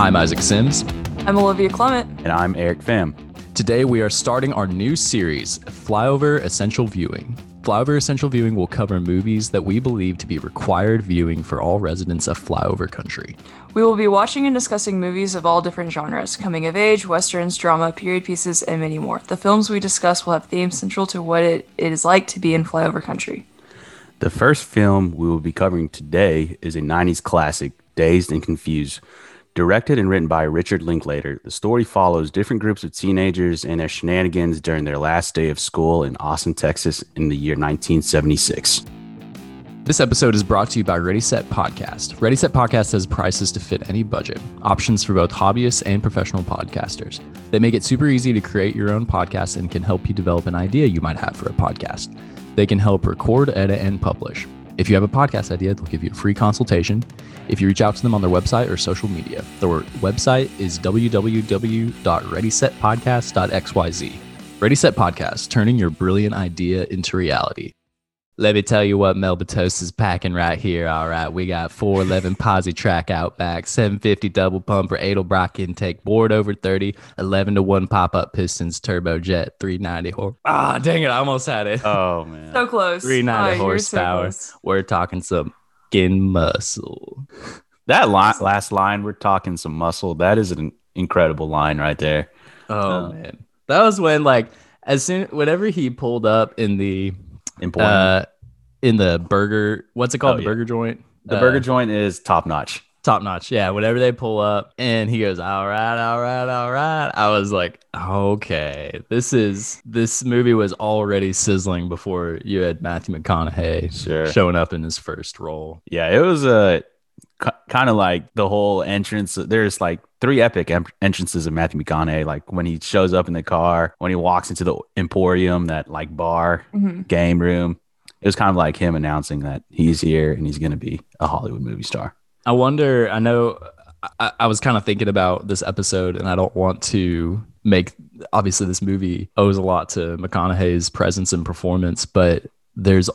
I'm Isaac Sims. I'm Olivia Clement. And I'm Eric Pham. Today we are starting our new series, Flyover Essential Viewing. Flyover Essential Viewing will cover movies that we believe to be required viewing for all residents of Flyover Country. We will be watching and discussing movies of all different genres coming of age, westerns, drama, period pieces, and many more. The films we discuss will have themes central to what it, it is like to be in Flyover Country. The first film we will be covering today is a 90s classic, Dazed and Confused. Directed and written by Richard Linklater, the story follows different groups of teenagers and their shenanigans during their last day of school in Austin, Texas in the year 1976. This episode is brought to you by Ready Set Podcast. Ready Set Podcast has prices to fit any budget, options for both hobbyists and professional podcasters. They make it super easy to create your own podcast and can help you develop an idea you might have for a podcast. They can help record, edit, and publish. If you have a podcast idea, they'll give you a free consultation if you reach out to them on their website or social media. Their website is www.readysetpodcast.xyz. Ready Set Podcast, turning your brilliant idea into reality. Let me tell you what Melba Toast is packing right here. All right, we got 411 posi track out back, 750 double pumper, Edelbrock intake, bored over 30, 11 to 1 pop up pistons, turbojet, 390 horse. Ah, dang it, I almost had it. Oh, man. So close. 390 Oh, horsepower. So close. We're talking some skin muscle. That line, last line, we're talking some muscle. That is an incredible line right there. Oh Oh. man, that was when like as soon whenever he pulled up in the Important. uh in the burger, what's it called? Oh, the yeah. burger joint. the Uh, burger joint is top notch. top notch. Yeah, whenever they pull up and he goes, "All right, all right, all right," I was like, "Okay, this is this movie was already sizzling before you had Matthew McConaughey Sure. showing up in his first role." Yeah, it was a kind of like the whole entrance. There's like three epic em- entrances of Matthew McConaughey. Like when he shows up in the car, when he walks into the Emporium, that like bar Mhm. game room. It was kind of like him announcing that he's here and he's going to be a Hollywood movie star. I wonder. I know. I, I was kind of thinking about this episode, and I don't want to make. Obviously, this movie owes a lot to McConaughey's presence and performance, but there's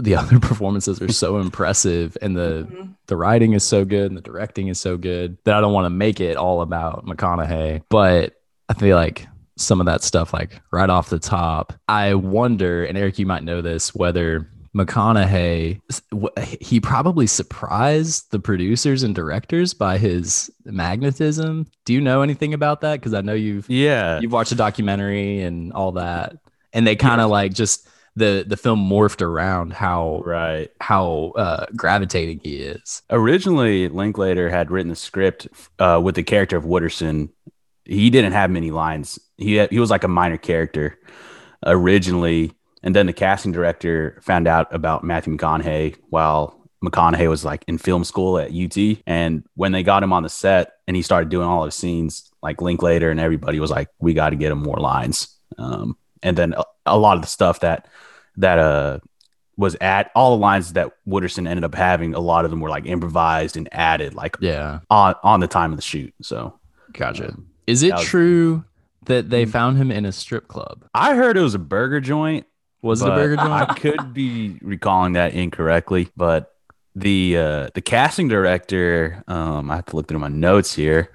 the other performances are so impressive, and the Mhm. the writing is so good, and the directing is so good that I don't want to make it all about McConaughey. But I feel like some of that stuff, like right off the top, I wonder, and Eric, you might know this, whether McConaughey, he probably surprised the producers and directors by his magnetism. Do you know anything about that? Because I know you've Yeah. you've watched a documentary and all that, and they kind of like just the the film morphed around how Right. how uh, gravitating he is. Originally, Linklater had written the script uh, with the character of Wooderson. He didn't have many lines. He had, he was like a minor character originally, and then the casting director found out about Matthew McConaughey while McConaughey was like in film school at UT. And when they got him on the set and he started doing all his scenes, like Linklater and everybody was like, "We got to get him more lines." Um, and then a, a lot of the stuff that that uh was at all the lines that Wooderson ended up having, a lot of them were like improvised and added like Yeah, on on the time of the shoot. So gotcha. um, Is it that was- true that they found him in a strip club? I heard it was a burger joint. Was it a burger joint? I could be recalling that incorrectly, but the uh the casting director, um, I have to look through my notes here,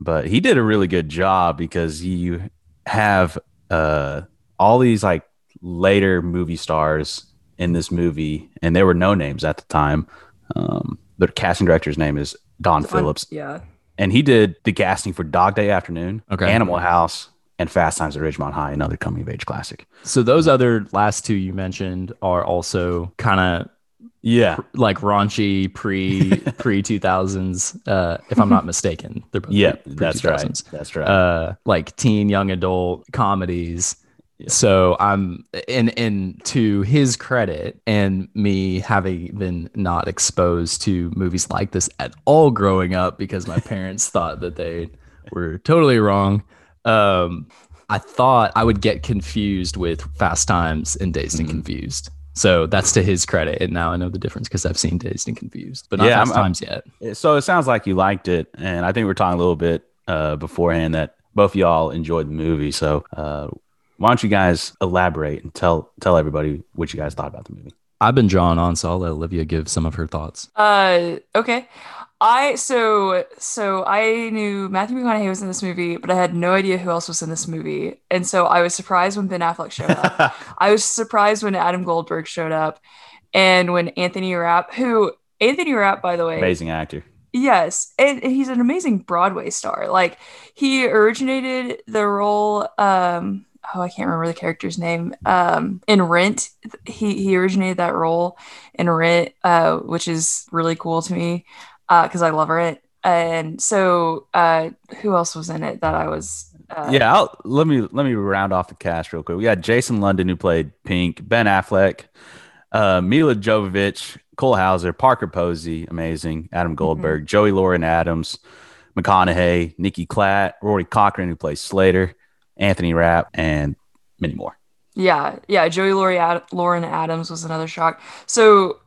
but he did a really good job because you have uh all these like later movie stars in this movie, and there were no names at the time. Um, the casting director's name is Don Phillips, Yeah. and he did the casting for Dog Day Afternoon, Okay. Animal House, and Fast Times at Ridgemont High, another coming of age classic. So those other last two you mentioned are also kind of Yeah, like raunchy pre pre two thousands, uh, if I'm not mistaken. They're both yeah, pre- that's right. That's right. Uh, like teen young adult comedies. Yeah. So I'm in in to his credit and me having been not exposed to movies like this at all growing up because my parents thought that they were totally wrong. Um, I thought I would get confused with Fast Times and Dazed and Mhm. Confused. So that's to his credit, and now I know the difference because I've seen Dazed and Confused, but not Yeah, Fast I'm- I'm- Times yet. so it sounds like you liked it, and I think we are talking a little bit uh, beforehand that both of y'all enjoyed the movie. So uh, why don't you guys elaborate and tell tell everybody what you guys thought about the movie? I've been drawn on, so I'll let Olivia give some of her thoughts. Uh, okay. I so so I knew Matthew McConaughey was in this movie, but I had no idea who else was in this movie, and so I was surprised when Ben Affleck showed up. I was surprised when Adam Goldberg showed up, and when Anthony Rapp, who Anthony Rapp, by the way, Amazing actor. Yes, and, he's an amazing Broadway star. Like he originated the role. Um, oh, I can't remember the character's name. Um, in Rent, he he originated that role in Rent, uh, which is really cool to me because I love Rent. And so, uh, who else was in it that I was? Uh, yeah, I'll, let me let me round off the cast real quick. We got Jason London who played Pink, Ben Affleck, uh, Milla Jovovich, Cole Hauser, Parker Posey, amazing, Adam Goldberg, Joey Lauren Adams, McConaughey, Nikki Klatt, Rory Cochran who plays Slater, Anthony Rapp, and many more. Yeah, yeah. Joey Laurie Ad- Lauren Adams was another shock. So,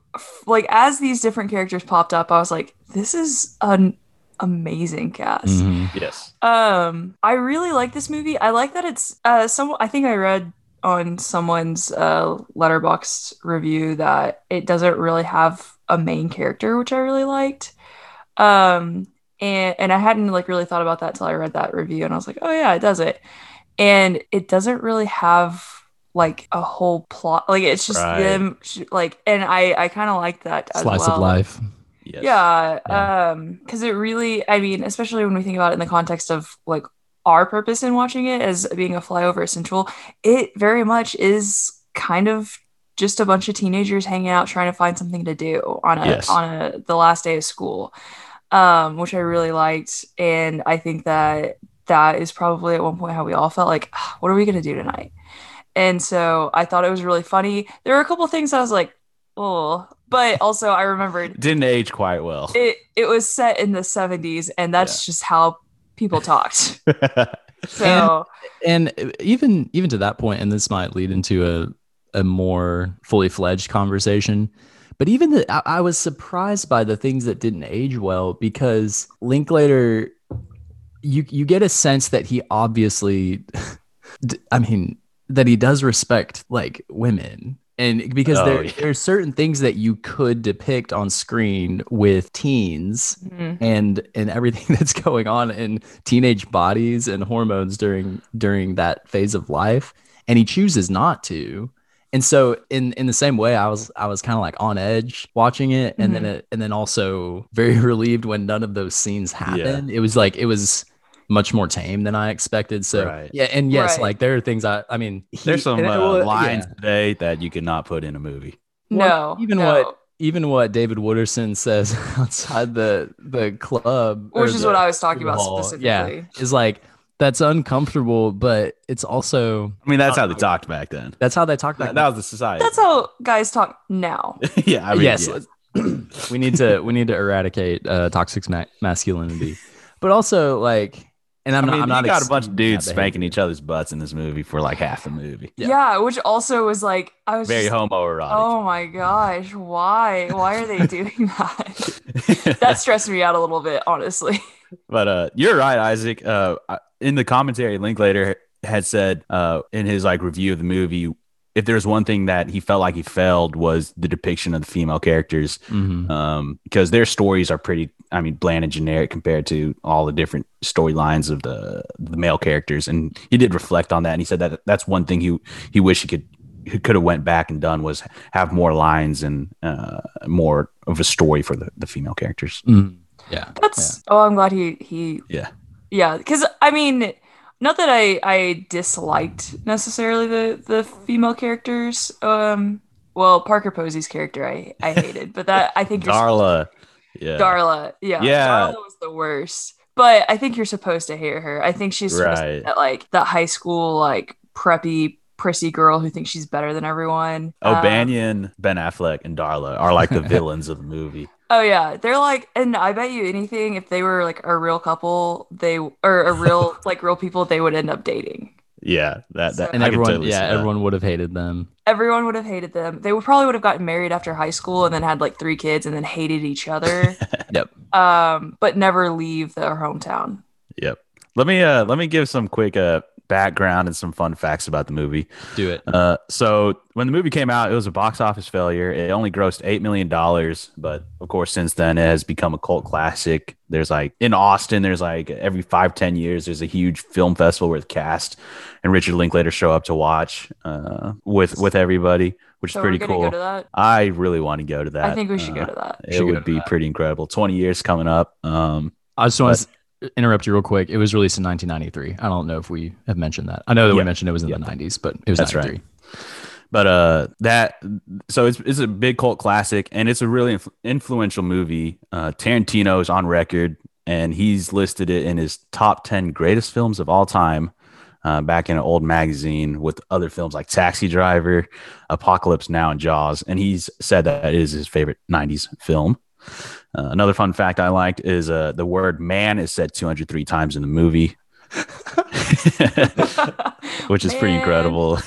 like, as these different characters popped up, I was like, "This is an amazing cast." Mhm. Yes. Um, I really like this movie. I like that it's uh some I think I read on someone's uh Letterboxd review that it doesn't really have a main character, which I really liked. Um and and I hadn't like really thought about that till I read that review and I was like, "Oh yeah, it does it." And it doesn't really have like a whole plot. Like it's just Right. them like and I I kind of like that as Slice well. of life. Yes. Yeah, Yeah. um, because it really, I mean, especially when we think about it in the context of like our purpose in watching it as being a flyover essential, it very much is kind of just a bunch of teenagers hanging out trying to find something to do on a Yes. on a the last day of school, um, which I really liked, and I think that that is probably at one point how we all felt like, "Ah, what are we gonna do tonight? And so I thought it was really funny. There were a couple things I was like, oh, but also I remembered Didn't age quite well. it it was set in the 70s and that's just how people talked so and even even to that point and this might lead into a a more fully fledged conversation but even the, I, I was surprised by the things that didn't age well because linklater you you get a sense that he obviously I mean that he does respect like women. And because Oh, there yeah. there's certain things that you could depict on screen with teens mhm. and and everything that's going on in teenage bodies and hormones during during that phase of life. And he chooses not to. And so in in the same way i was i was kind of like on edge watching it. And then it and then also very relieved when none of those scenes happened. It was like it was much more tame than i expected so Right. yeah and yes Right. like there are things i i mean he- There's some and it uh, wa- yeah. lines today that you could not put in a movie. no even no. what even what David Wooderson says outside the the club, which is the what i was talking about hall, specifically Yeah, is like that's uncomfortable, but it's also I mean, that's how they talked back then. that's how they talk That, about. that was the society. that's how guys talk now yeah. I mean, yes, yeah. we need to we need to eradicate uh, toxic ma- masculinity, but also like, and I'm I not. mean, I'm not you got a bunch of dudes spanking each other's butts in this movie for like half the movie. Yeah. yeah. which also was like i was Very just, homoerotic. oh my gosh why why are they doing that that stressed me out a little bit honestly But uh, you're right, Isaac. Uh, in the commentary, Linklater had said uh, in his like review of the movie, if there's one thing that he felt like he failed was the depiction of the female characters, Mhm. um, because their stories are pretty, I mean, bland and generic compared to all the different storylines of the the male characters. And he did reflect on that, and he said that that's one thing he he wished he could he could have went back and done was have more lines and uh, more of a story for the, the female characters. Mhm. Yeah, that's oh i'm glad he he Yeah. Yeah, because I mean, not that I I disliked necessarily the the female characters. Um, well, Parker Posey's character I I hated, but that I think you're Darla. Yeah. Darla, yeah, Yeah. Darla was the worst. But I think you're supposed to hate her. I think she's supposed to be Right. that like that high school like preppy prissy girl who thinks she's better than everyone. Um, Banyan, Ben Affleck, and Darla are like the villains of the movie. Oh yeah, they're like, and I bet you anything if they were like a real couple, they or a real like real people, they would end up dating. Yeah, that, that and I everyone, totally yeah, that. everyone would have hated them. Everyone would have hated them. They would probably would have gotten married after high school and then had like three kids and then hated each other. Yep. um, but never leave their hometown. Yep. Let me uh let me give some quick uh background and some fun facts about the movie. Do it. Uh, so when the movie came out, it was a box office failure. It only grossed eight million dollars, but of course, since then it has become a cult classic. There's like in Austin, there's like every five ten years, there's a huge film festival where the cast and Richard Linklater show up to watch uh, with with everybody, which So is pretty we're cool. go to that. I really want to go to that. I think we should Uh, go to that. It would be that. pretty incredible. Twenty years coming up. Um, I just want to interrupt you real quick. It was released in 1993. I don't know if we have mentioned that. I know that we mentioned it was in the 90s, but it was That's right. But uh, that so it's it's a big cult classic, and it's a really influ- influential movie. Uh, Tarantino's on record, and he's listed it in his top ten greatest films of all time. Uh, back in an old magazine with other films like Taxi Driver, Apocalypse Now, and Jaws, and he's said that it is his favorite '90s film. Uh, another fun fact I liked is uh, the word "man" is said 203 times in the movie. which is pretty incredible.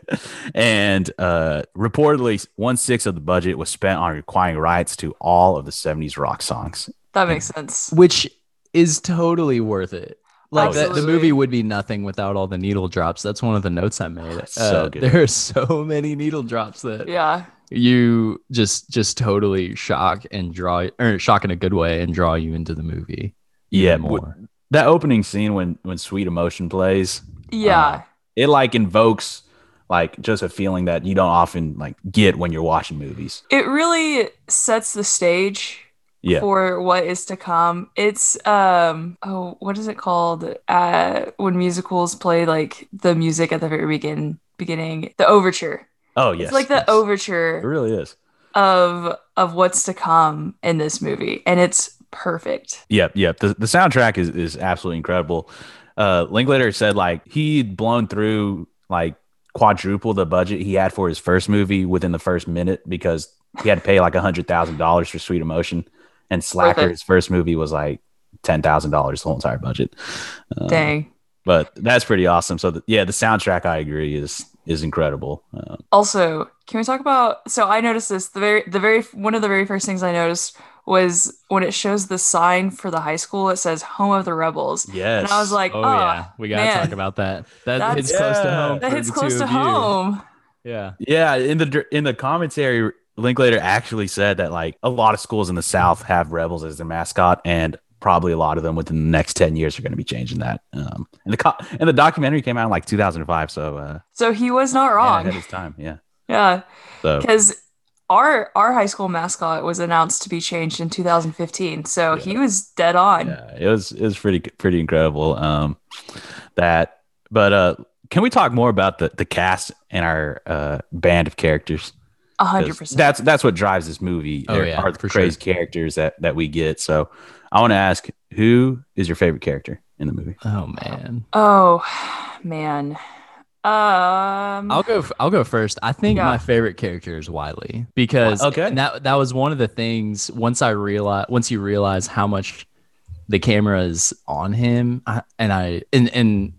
and uh, reportedly, one sixth of the budget was spent on acquiring rights to all of the 70s rock songs. That makes sense. Which is totally worth it. Like that, the movie would be nothing without all the needle drops. That's one of the notes I made. Uh, So good. There are so many needle drops that Yeah. You just just totally shock and draw or shock in a good way and draw you into the movie. Yeah, even w- more. that opening scene when when Sweet Emotion plays, Yeah. Uh, it like invokes like just a feeling that you don't often like get when you're watching movies. it really sets the stage Yeah. for what is to come. It's um oh what is it called? Uh when musicals play like the music at the very begin beginning. The overture. Oh yes, it's like the yes. It really is. of of what's to come in this movie. And it's perfect. Yep, yep. The the soundtrack is is absolutely incredible. Uh Linklater said like he'd blown through like quadruple the budget he had for his first movie within the first minute because he had to pay like a hundred thousand dollars for Sweet Emotion. And Slacker, it. his first movie was like ten thousand dollars the whole entire budget. Uh, Dang. But that's pretty awesome. So the, yeah, the soundtrack I agree is is incredible. Uh, Also, can we talk about? So I noticed this. The very, the very one of the very first things I noticed was when it shows the sign for the high school. It says "Home of the Rebels," yes. and I was like, "Oh, Oh, yeah, we gotta man. talk about that. That That's- hits close to home. that hits close to of you. home." Yeah, Yeah, in the dir- in the commentary, Linklater actually said that like a lot of schools in the South have rebels as their mascot, and probably a lot of them within the next ten years are going to be changing that. Um, and the co- and the documentary came out in like 2005, so uh, So he was not yeah, wrong. ahead of time. Yeah, Yeah, so because our our high school mascot was announced to be changed in 2015. So Yeah. he was dead on. yeah, it was it was pretty pretty incredible. Um, that, but uh, can we talk more about the the cast and our uh band of characters? A 'Cause hundred percent. That's that's what drives this movie. Oh, yeah, are the for sure. crazy characters that that we get. So I want to ask, who is your favorite character in the movie? Oh man, Oh man. Um. I'll go. f- I'll go first. I think Yeah. my favorite character is Wiley because Okay. and that that was one of the things. Once I realize, once you realize how much the camera is on him, I, and I and and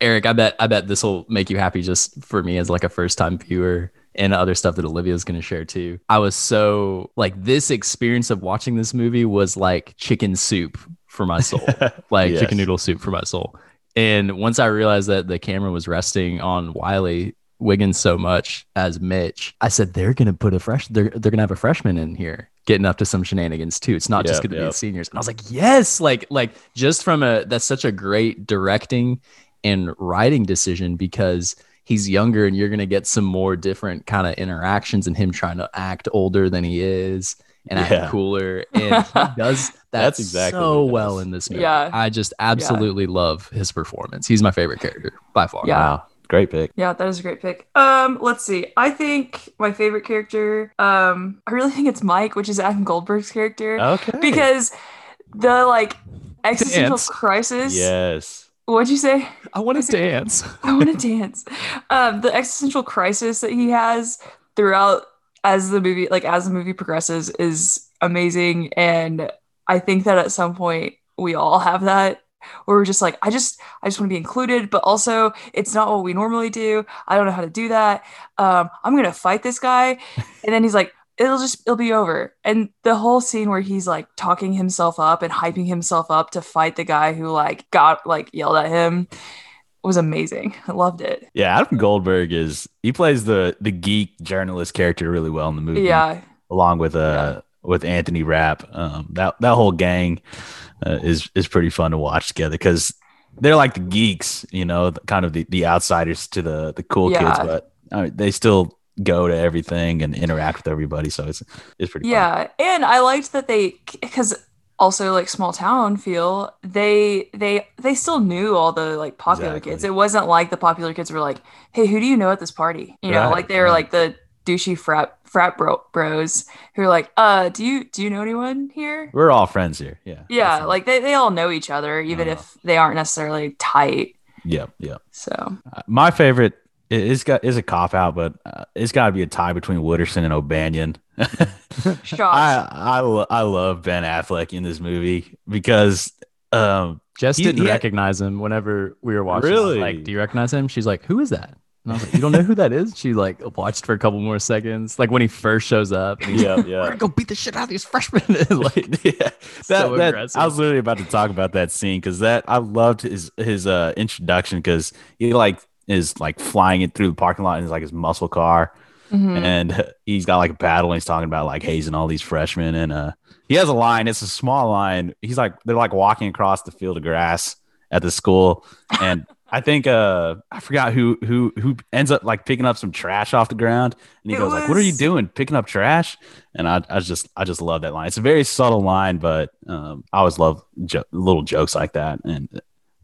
Eric, I bet I bet this will make you happy just for me as like a first time viewer and other stuff that Olivia's going to share too. I was so like this experience of watching this movie was like chicken soup for my soul. like Yes. chicken noodle soup for my soul. And once I realized that the camera was resting on Wiley Wiggins so much as Mitch, I said they're gonna put a fresh they're they're gonna have a freshman in here getting up to some shenanigans too. It's not just gonna be yep. the seniors. And I was like, yes, like like just from a that's such a great directing and writing decision because he's younger and you're gonna get some more different kind of interactions and him trying to act older than he is and Yeah. act cooler. And he does that That's exactly so well in this movie. Yeah. I just absolutely love his performance. He's my favorite character by far. Yeah. Wow, great pick. Yeah, that is a great pick. Um, let's see. I think my favorite character, um, I really think it's Mike, which is Adam Goldberg's character, Okay, because the like existential Dance. crisis. yes, What'd you say? I want to dance. I want to dance. Um, the existential crisis that he has throughout as the movie, like as the movie progresses, is amazing, and I think that at some point we all have that. Where we're just like, I just, I just want to be included, but also it's not what we normally do. I don't know how to do that. Um, I'm gonna fight this guy, and then he's like, it'll just, it'll be over. And the whole scene where he's like talking himself up and hyping himself up to fight the guy who like got like yelled at him was amazing. I loved it. Yeah, Adam Goldberg is he plays the the geek journalist character really well in the movie. Yeah, along with uh with Anthony Rapp. Um, that that whole gang uh, is is pretty fun to watch together because they're like the geeks, you know, the, kind of the, the outsiders to the the cool Yeah. kids, but I mean, they still go to everything and interact with everybody. So it's it's pretty. fun. yeah, and I liked that they because also like small town feel they they they still knew all the like popular Exactly. kids. It wasn't like the popular kids were like, hey, who do you know at this party? You know, Right, like they were like the douchey frat frat bro- bros who are like, uh, do you do you know anyone here? we're all friends here. Yeah. Yeah, like they, they all know each other, even Uh-huh. if they aren't necessarily tight. Yep. Yep. So Uh, My favorite i- is got is a cop out, but uh, it's got to be a tie between Wooderson and O'Banion. Josh, I I, lo- I love Ben Affleck in this movie because um Jess He- didn't he had- recognize him whenever we were watching. I was Really? Like, do you recognize him? She's like, who is that? And I was like, you don't know who that is? She like watched for a couple more seconds. Like when he first shows up. And he's yeah like, yeah We're gonna go beat the shit out of these freshmen. like, yeah, that, So that- aggressive. I was literally about to talk about that scene because that I loved his his uh introduction because he like is like flying it through the parking lot in his like his muscle car. Mhm. and he's got like a paddle and he's talking about like hazing all these freshmen. And uh he has a line. It's a small line. He's like they're like walking across the field of grass at the school. And I think uh I forgot who who who ends up like picking up some trash off the ground. And he It goes like what are you doing? Picking up trash? And I, I just I just love that line. It's a very subtle line but um I always love jo- little jokes like that. And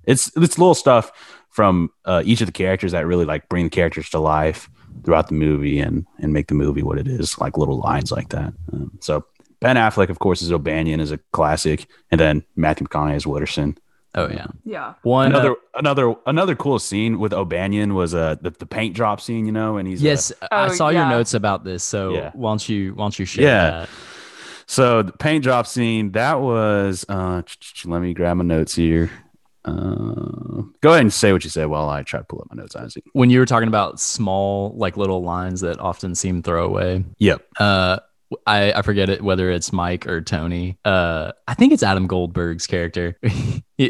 it's it's little stuff from uh, each of the characters that really like bring the characters to life throughout the movie and and make the movie what it is like little lines like that um, so Ben Affleck of course is O'Banion is a classic and then Matthew McConaughey is Wooderson oh yeah. yeah. One uh, another another another cool scene with O'Banion was uh the, the paint drop scene you know and he's uh, Yes, I Oh, saw your yeah. notes about this. So Yeah. why don't you why don't you share Yeah. that? so the paint drop scene that was uh let me grab my notes here uh go ahead and say what you say while I try to pull up my notes Isaac. When you were talking about small, like little lines that often seem throwaway, yep. Uh I, I forget it whether it's Mike or Tony. Uh, I think it's Adam Goldberg's character.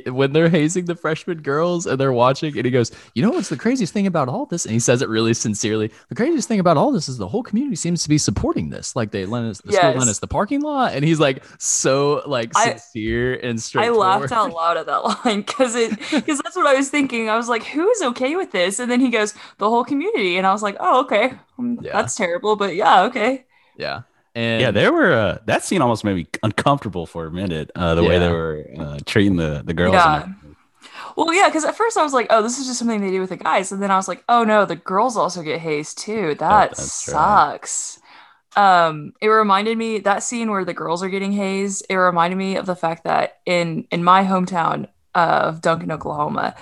When they're hazing the freshman girls and they're watching, and he goes, "You know what's the craziest thing about all this?" And he says it really sincerely. The craziest thing about all this is the whole community seems to be supporting this. Like they lent us the school Yes. lent us the parking lot, and he's like so like I- sincere and straight. I laughed out loud at that line because it because that's what I was thinking. I was like, "Who is okay with this?" And then he goes, "The whole community," and I was like, "Oh, okay, Um, Yeah. that's terrible, but yeah, okay." Yeah, and yeah, there were uh, that scene almost made me uncomfortable for a minute. Uh, the way they were uh, treating the the girls. Yeah. Well, yeah, because at first I was like, "Oh, this is just something they do with the guys," and then I was like, "Oh no, the girls also get hazed too. That right. sucks." Um, it reminded me that scene where the girls are getting hazed. It reminded me of the fact that in in my hometown of Duncan, Oklahoma,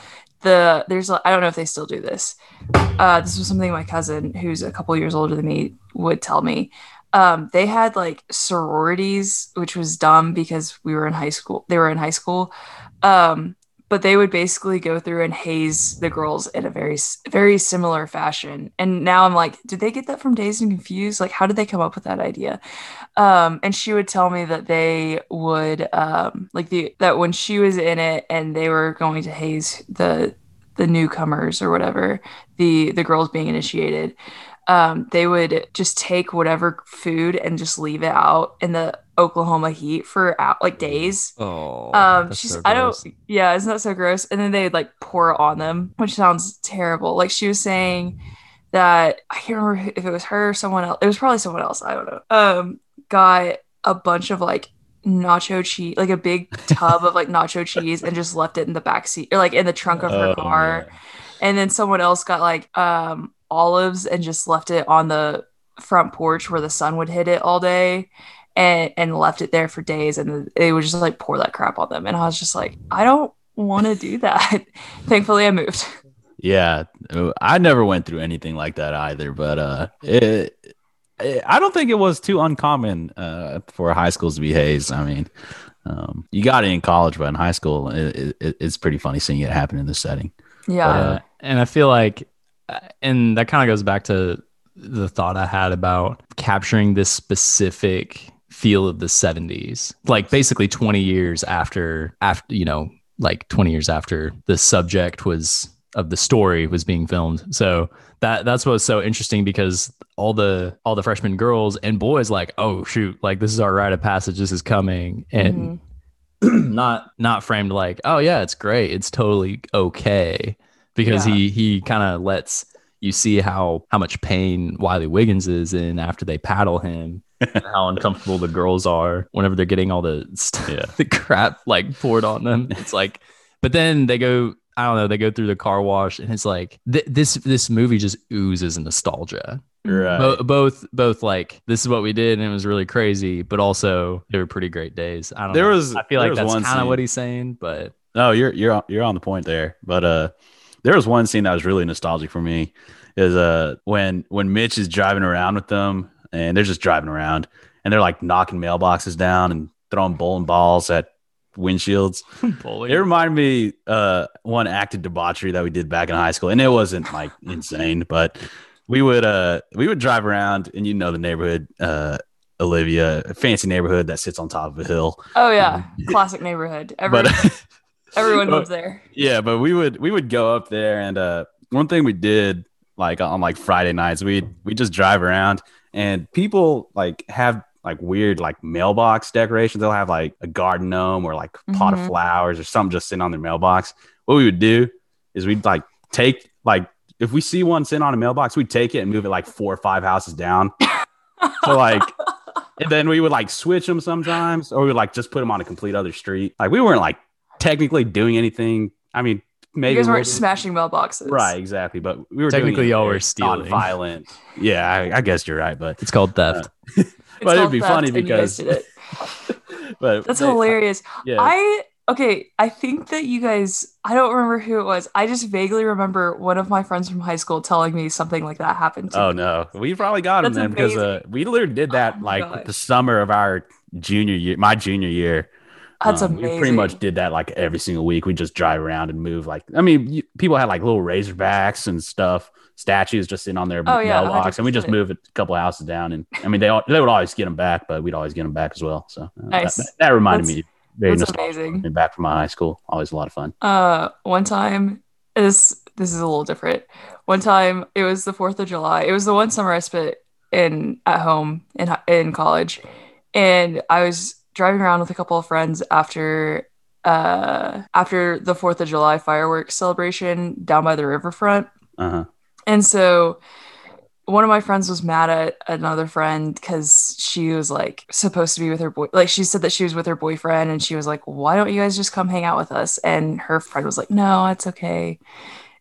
the there's I don't know if they still do this. Uh, this was something my cousin, who's a couple years older than me, would tell me. Um, they had like sororities, which was dumb because we were in high school. They were in high school. Um, but they would basically go through and haze the girls in a very very similar fashion and now i'm like did they get that from dazed and confused like how did they come up with that idea um and she would tell me that they would um like the that when she was in it and they were going to haze the the newcomers or whatever the the girls being initiated um they would just take whatever food and just leave it out in the oklahoma heat for out like days. Oh, um she's so i don't yeah isn't that so gross. And then they'd like pour it on them which sounds terrible. Like she was saying that i can't remember if it was her or someone else it was probably someone else i don't know um got a bunch of like nacho cheese like a big tub of like nacho cheese and just left it in the back seat or like in the trunk of her Oh, car. man. and then someone else got like um olives and just left it on the front porch where the sun would hit it all day and and left it there for days. And they would just like pour that crap on them. And i was just like i don't want to do that. Thankfully i moved. Yeah, I never went through anything like that either, but uh, it, it- I don't think it was too uncommon uh, for high schools to be hazed. I mean, um, you got it in college, but in high school, it, it, it's pretty funny seeing it happen in this setting. yeah. Uh, and I feel like, and that kind of goes back to the thought I had about capturing this specific feel of the 70s, like basically 20 years after, after, you know, like 20 years after the subject was of the story was being filmed. So that that's what's so interesting because all the all the freshman girls and boys like, oh shoot, like this is our rite of passage. This is coming, and Mhm. not not framed like, oh yeah, it's great, it's totally okay, because Yeah. he he kind of lets you see how how much pain Wiley Wiggins is in after they paddle him. and how uncomfortable the girls are whenever they're getting all the st- Yeah. the crap like poured on them. It's like, but then they go, I don't know, they go through the car wash, and it's like th- this this movie just oozes nostalgia. Right. Bo- both both like this is what we did, and it was really crazy, but also they were pretty great days. I don't. There know. was- I feel there like was that's kind of what he's saying, but No, you're you're on- you're on the point there. But uh, there was one scene that was really nostalgic for me. Is uh when when Mitch is driving around with them, and they're just driving around, and they're like knocking mailboxes down and throwing bowling balls at windshields. It reminded me uh one act of debauchery that we did back in high school, and it wasn't like insane, but we would uh we would drive around, and you know the neighborhood, uh Olivia, a fancy neighborhood that sits on top of a hill. Oh yeah, classic neighborhood. Every, But everyone but- lives there. yeah, but we would we would go up there, and uh one thing we did like on like Friday nights, we we just drive around, and people like have like weird like mailbox decorations. They'll have like a garden gnome or like a pot of Mhm. flowers or something just sitting on their mailbox. What we would do is we'd like take like if we see one sitting on a mailbox, we'd take it and move it like four or five houses down. so like, and then we would like switch them sometimes, or we would like just put them on a complete other street. Like we weren't like technically doing anything. I mean, maybe you guys weren't were- smashing mailboxes. right, exactly. But we were doing Technically, it y'all were stealing. non-violent. Yeah, I, I guess you're right, but it's called theft. It's But it'd be theft, funny and you guys because- but That's they- hilarious. Yeah, I okay. I think that you guys. I don't remember who it was. I just vaguely remember one of my friends from high school telling me something like that happened. To Oh me. no, we probably got him That's then because uh, we literally did that Oh like gosh. the summer of our junior year, my junior year. That's Um, amazing. We pretty much did that like every single week. We just drive around and move. Like, I mean, you, people had like little razorbacks and stuff, statues just sitting on their Oh, yeah, mailbox, and we just 100%. move a couple houses down. And I mean, they all, they would always get them back, but we'd always get them back as well. So uh, Nice. that, that reminded That's- me very That's amazing. Back from my high school, always a lot of fun. Uh, one time, this this is a little different. One time, it was the Fourth of July. It was the one summer I spent in at home in in college, and I was driving around with a couple of friends after uh after the Fourth of July fireworks celebration down by the riverfront. Uh huh. And so one of my friends was mad at another friend because she was like supposed to be with her boy. Like she said that she was with her boyfriend and she was like, why don't you guys just come hang out with us? And her friend was like, no, it's okay.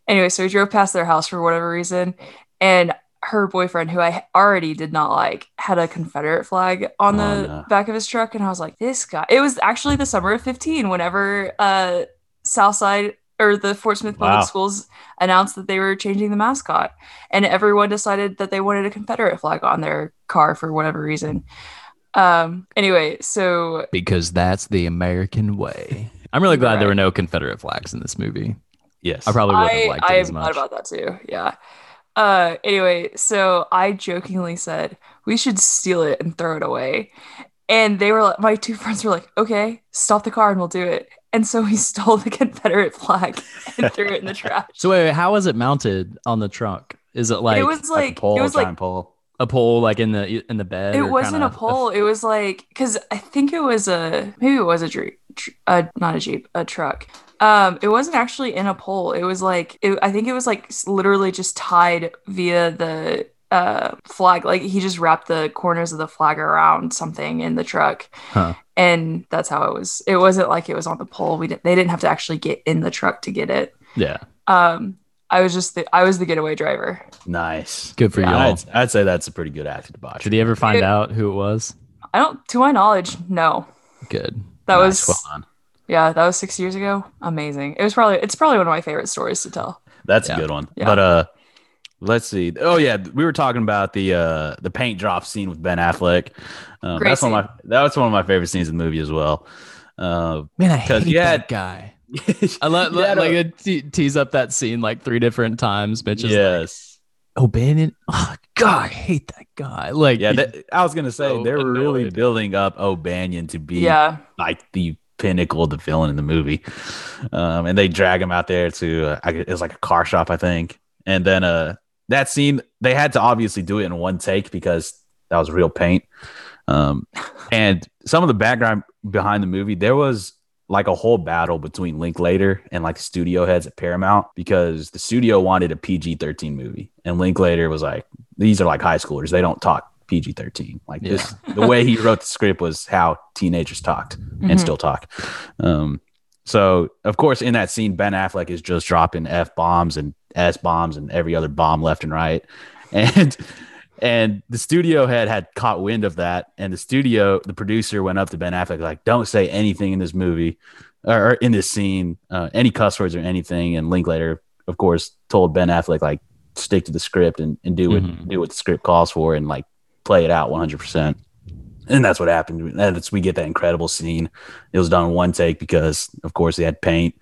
Anyway, so we drove past their house for whatever reason. And her boyfriend, who I already did not like, had a Confederate flag on Oh, the no. back of his truck. And I was like, this guy. It was actually the summer of 15, whenever uh, Southside or the Fort Smith Public Wow. Schools announced that they were changing the mascot. And everyone decided that they wanted a Confederate flag on their car for whatever reason. Um, anyway, so because that's the American way. I'm really glad there were no Confederate flags in this movie. Yes. I probably wouldn't have liked I it am as glad much. about that too. Yeah. Uh, anyway, so I jokingly said we should steal it and throw it away. And they were like, my two friends were like, okay, stop the car and we'll do it. And so we stole the Confederate flag and threw it in the trash. So wait, wait, how was it mounted on the trunk? Is it like it was like, like, a pole, it was like pole. A pole, like in the in the bed? it wasn't a pole. It was like because I think it was a maybe it was a jeep, uh, not a jeep, a truck. Um, it wasn't actually in a pole. It was like it, I think it was like literally just tied via the uh flag. Like he just wrapped the corners of the flag around something in the truck, Huh. and that's how it was. It wasn't like it was on the pole. We didn't. They didn't have to actually get in the truck to get it. yeah, Um, I was just the I was the getaway driver. Nice. good for Yeah. y'all. I'd, I'd say that's a pretty good act of debauchery. Did he ever find It- out who it was? I don't, to my knowledge, no. Good. That Nice, was well done. Yeah, that was six years ago. Amazing. It was probably it's probably one of my favorite stories to tell. That's Yeah. a good one. Yeah. But uh let's see. Oh yeah, we were talking about the uh the paint drop scene with Ben Affleck. Um, Great that's one of my that's one of my favorite scenes in the movie as well. Uh Man, I 'Cause hate you had- that guy. I let, let like a- a te- tease up that scene like three different times. Bitches. Like, yes. O'Banion. Oh God, I hate that guy. Like Yeah, that, I was gonna say so they were really building up O'Banion to be Yeah. like the pinnacle of the villain in the movie. Um, and they drag him out there to uh, it was like a car shop, I think. And then uh, that scene they had to obviously do it in one take because that was real paint. Um, and some of the background behind the movie, there was like a whole battle between Linklater and like studio heads at Paramount because the studio wanted a PG 13 movie. And Linklater was like, these are like high schoolers. They don't talk PG 13. Like this, the way he wrote the script was how teenagers talked Mhm. and still talk. Um, so of course, in that scene, Ben Affleck is just dropping F bombs and S bombs and every other bomb left and right. And and the studio head had caught wind of that, and the studio, the producer went up to Ben Affleck like, "Don't say anything in this movie or, in this scene, uh, any cuss words or anything." And Linklater, of course, told Ben Affleck like, "Stick to the script and, and do what Mhm. do what the script calls for, and like play it out 100." percent And that's what happened. And That's we get that incredible scene. It was done in one take because, of course, they had paint,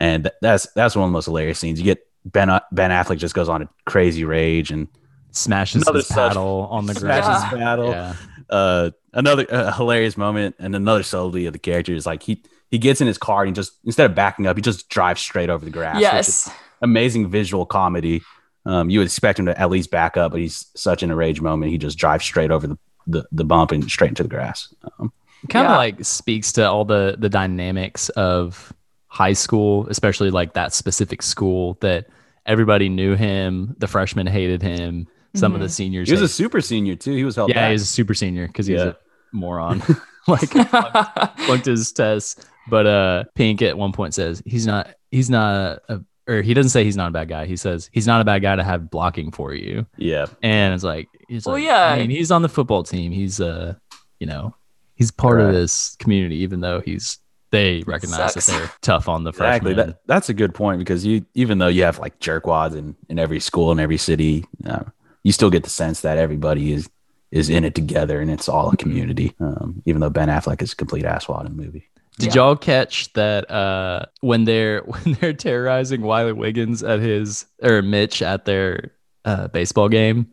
and th- that's that's one of the most hilarious scenes. You get Ben Ben Affleck just goes on a crazy rage and Smashes Another his such- paddle on the smashes ground. Yeah. battle. Yeah. Uh, another uh, hilarious moment and another subtlety of the character is like he he gets in his car and he just instead of backing up, he just drives straight over the grass. which is Yes. amazing visual comedy. Um, you would expect him to at least back up, but he's such in a rage moment. He just drives straight over the, the, the bump and straight into the grass. Um, kind of Yeah. like speaks to all the the dynamics of high school especially like that specific school that everybody knew him the freshmen hated him some of the Mhm. seniors he was a super senior too. He was held yeah back. he was a super senior because he's Yeah. a moron like flunked his tests but uh pink at one point says he's not he's not a, or he doesn't say he's not a bad guy he says he's not a bad guy to have blocking for you yeah. and it's like he's Well, like, yeah. I mean, he's on the football team. He's uh, you know, he's part of this community, even though he's they recognize Sucks. that they're tough on the Exactly. freshmen. That, that's a good point because you, even though you have like jerkwads in, in every school in every city, uh, you still get the sense that everybody is is in it together and it's all a community. Um, even though Ben Affleck is a complete asswad in the movie. Did Yeah. y'all catch that uh when they're when they're terrorizing Wiley Wiggins at his or Mitch at their uh baseball game?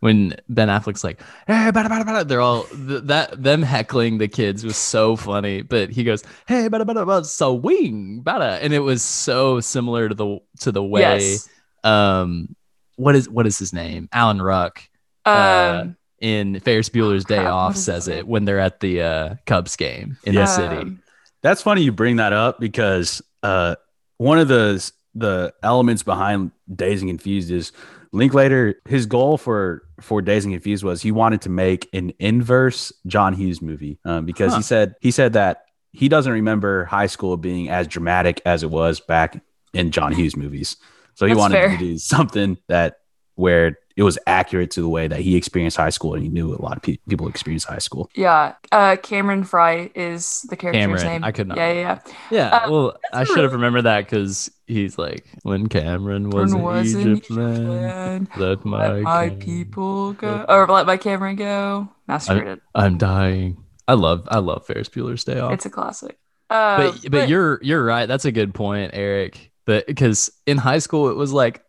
When Ben Affleck's like, hey, bada, bada, bada, they're all th- that them heckling the kids was so funny. But he goes, hey, bada, bada, bada, so wing, bada, and it was so similar to the to the way yes. um what is what is his name alan ruck uh, Um, in ferris bueller's day crap, off says it when they're at the uh cubs game in the city um, That's funny you bring that up because uh, one of the the elements behind Dazed and Confused is Linklater. His goal for for Dazed and Confused was he wanted to make an inverse John Hughes movie um, because Huh. he said he said that he doesn't remember high school being as dramatic as it was back in John Hughes movies. So he That's wanted fair. to do something that where it was accurate to the way that he experienced high school and he knew a lot of pe- people experienced high school. yeah. Uh, Cameron Fry is the character's Cameron, name. I could not Yeah, yeah, yeah. yeah Uh, well i should have remembered that because he's like when cameron was, When in was in egypt, Egypt land, land, let my, Let my Cam- people go, or let my Cameron go. Massacred. i'm dying i love i love ferris bueller's day off It's a classic. Uh, but but you're you're right. That's a good point, Eric. That because in high school it was like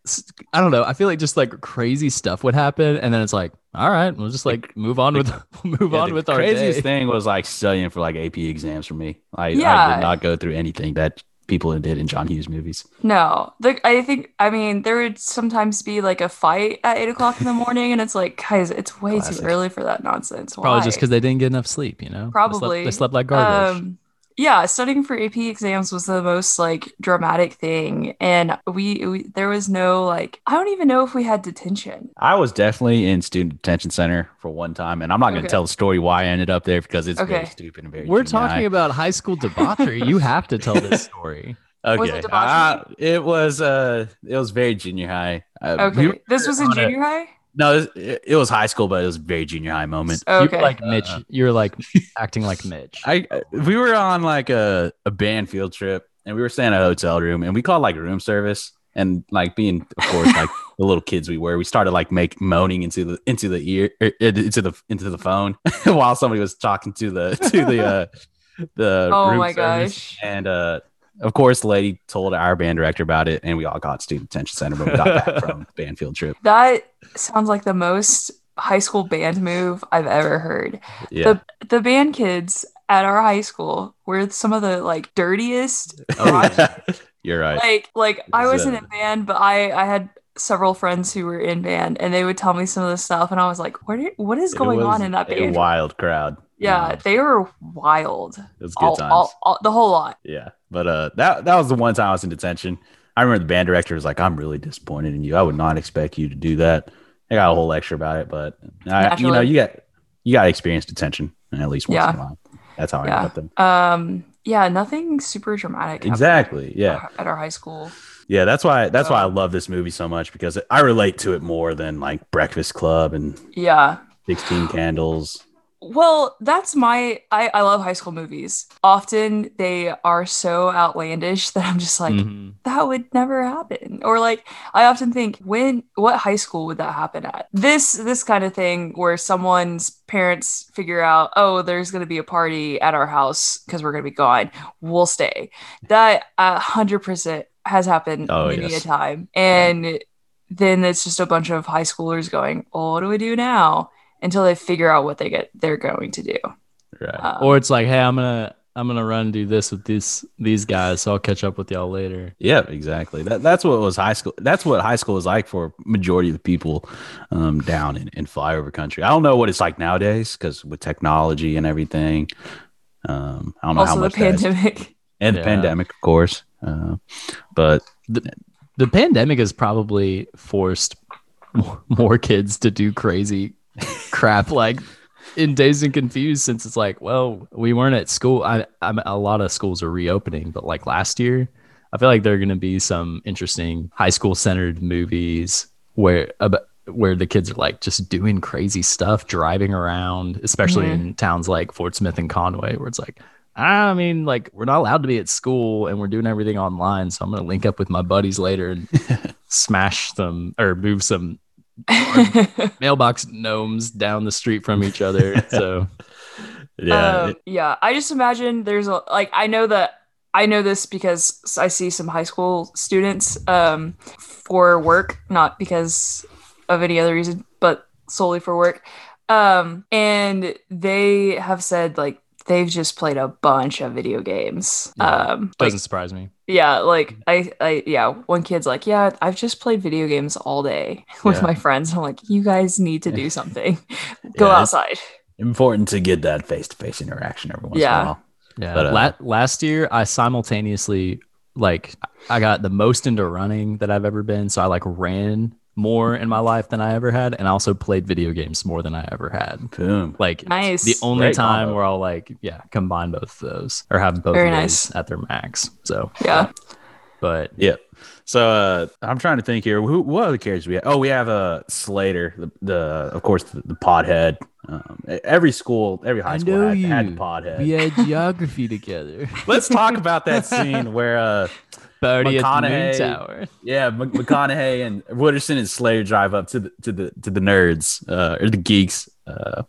I don't know. I feel like just like crazy stuff would happen, and then it's like, all right, we'll just like move on with move Yeah, on the with our craziest day. thing was like studying for like AP exams for me. I, I did not go through anything that people did in John Hughes movies. No, the, I think I mean there would sometimes be like a fight at eight o'clock in the morning, and it's like, guys, it's way Classic. too early for that nonsense. Probably just because they didn't get enough sleep. You know, They slept- Probably. they slept, like garbage. Um, yeah, studying for AP exams was the most like dramatic thing, and we, we there was no like I don't even know if we had detention. I was definitely in student detention center for one time, and I'm not going to Okay. tell the story why I ended up there because it's very stupid and very. We're junior talking high. about high school debauchery. you have to tell this story. Okay, Was it uh, it was uh, it was very junior high. Uh, Okay, we this was in on a- junior high. No, it, was- it was high school, but it was a very junior high moment. You were like Mitch. Uh, you were like acting like Mitch. I we were on like a, a band field trip and we were staying at a hotel room and we called like room service and like being of course like the little kids we were we started like make moaning into the into the ear er, into the into the phone while somebody was talking to the to the uh the Oh room my service. gosh. and uh of course the lady told our band director about it and we all got student detention center when we got back from band field trip that sounds like the most high school band move I've ever heard. yeah The the band kids at our high school we're some of the like dirtiest Oh, You're right. like like I wasn't uh, in band, but I I had several friends who were in band, and they would tell me some of the stuff, and I was like, what are, what is going was on in that a band? wild crowd. Yeah, Um, they were wild. it was good All, times. all, all, the whole lot. Yeah, but uh, that that was the one time I was in detention. I remember the band director was like, "I'm really disappointed in you. I would not expect you to do that." I got a whole lecture about it, but I, you know, you got you got to experience detention at least once Yeah. in a while. That's how I got them. Um, yeah, nothing super dramatic. Exactly. Yeah. At our high school. Yeah. That's why. That's why I love this movie so much because I relate to it more than like Breakfast Club and Yeah. Sixteen Candles. Well, that's my I, I love high school movies. Often they are so outlandish that I'm just like, Mhm. that would never happen. Or like I often think, when what high school would that happen at? This this kind of thing where someone's parents figure out, oh, there's gonna be a party at our house because we're gonna be gone. We'll stay. That a hundred percent has happened Oh, many yes. a time. And then it's just a bunch of high schoolers going, oh, what do we do now? Until they figure out what they get they're going to do. Right. Um, Or it's like, hey, I'm gonna I'm gonna run and do this with these these guys, so I'll catch up with y'all later. Yeah, exactly. That that's what was high school. That's what high school was like for majority of the people um, down in, in flyover country. I don't know what it's like nowadays because with technology and everything. Um, I don't know how also the much that's- pandemic. and the pandemic, of course. Uh, but The pandemic has probably forced more, more kids to do crazy crap like in Dazed and Confused since it's like, well, we weren't at school. I, I'm a lot of schools are reopening, but like last year, I feel like there are going to be some interesting high school centered movies where about where the kids are like just doing crazy stuff, driving around, especially Mhm. in towns like Fort Smith and Conway, where it's like, I mean, like we're not allowed to be at school and we're doing everything online. So I'm gonna link up with my buddies later and smash some or move some mailbox gnomes down the street from each other. So yeah, Um, yeah. I just imagine there's a like I know that I know this because I see some high school students um for work, not because of any other reason, but solely for work. Um and they have said like they've just played a bunch of video games. Yeah. Um doesn't surprise me. yeah, like I I yeah, one kid's like, "Yeah, I've just played video games all day with Yeah. my friends." I'm like, "You guys need to do something. Go Yeah, outside." important to get that face to face interaction every once Yeah. in a while. Yeah. But, uh, La- last year, I simultaneously like I got the most into running that I've ever been. So I like ran more in my life than I ever had, and I also played video games more than I ever had. Boom. Like Nice. the only Great time combo. where I'll like yeah combine both of those or have both Very of those at their max. So Yeah. but Yeah. So uh, I'm trying to think here. Who, what other characters we have? Oh, we have uh, Slater, the, the of course the, the podhead. Um, every school, every high school know had, had you. podhead. we had geography together. Let's talk about that scene where uh, Party at the Moon McConaughey- Tower. yeah, Mc- McConaughey and Wooderson and Slater drive up to the to the to the nerds uh, or the geeks. Uh,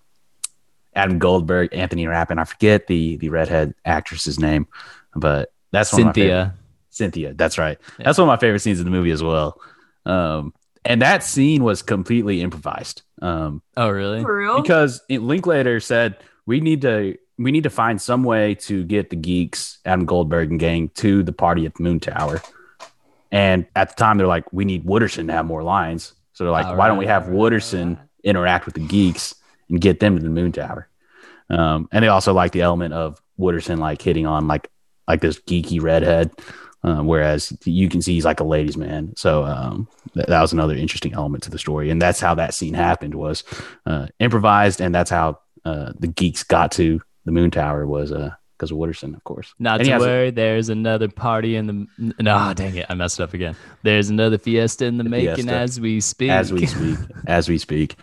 Adam Goldberg, Anthony Rappin. I forget the the redhead actress's name, but that's one of my favorite- Cynthia. Cynthia. That's right. Yeah. That's one of my favorite scenes in the movie as well. Um, and that scene was completely improvised. Um, Oh really? For real? because Linklater said we need to we need to find some way to get the geeks, Adam Goldberg and gang, to the party at the Moon Tower. And at the time, they're like, we need Wooderson to have more lines. So they're like, All why don't we have right, Wooderson right. interact with the geeks and get them to the Moon Tower? Um, and they also like the element of Wooderson like hitting on like like this geeky redhead, uh, whereas you can see he's like a ladies' man. So um, th- that was another interesting element to the story, and that's how that scene happened was uh, improvised, and that's how uh, the geeks got to the Moon Tower was uh because of Wooderson, of course. Not And to has a- worry, there's another party in the. No, dang it, I messed up again. There's another fiesta in the, The making fiesta. as we speak. As we speak, as we speak,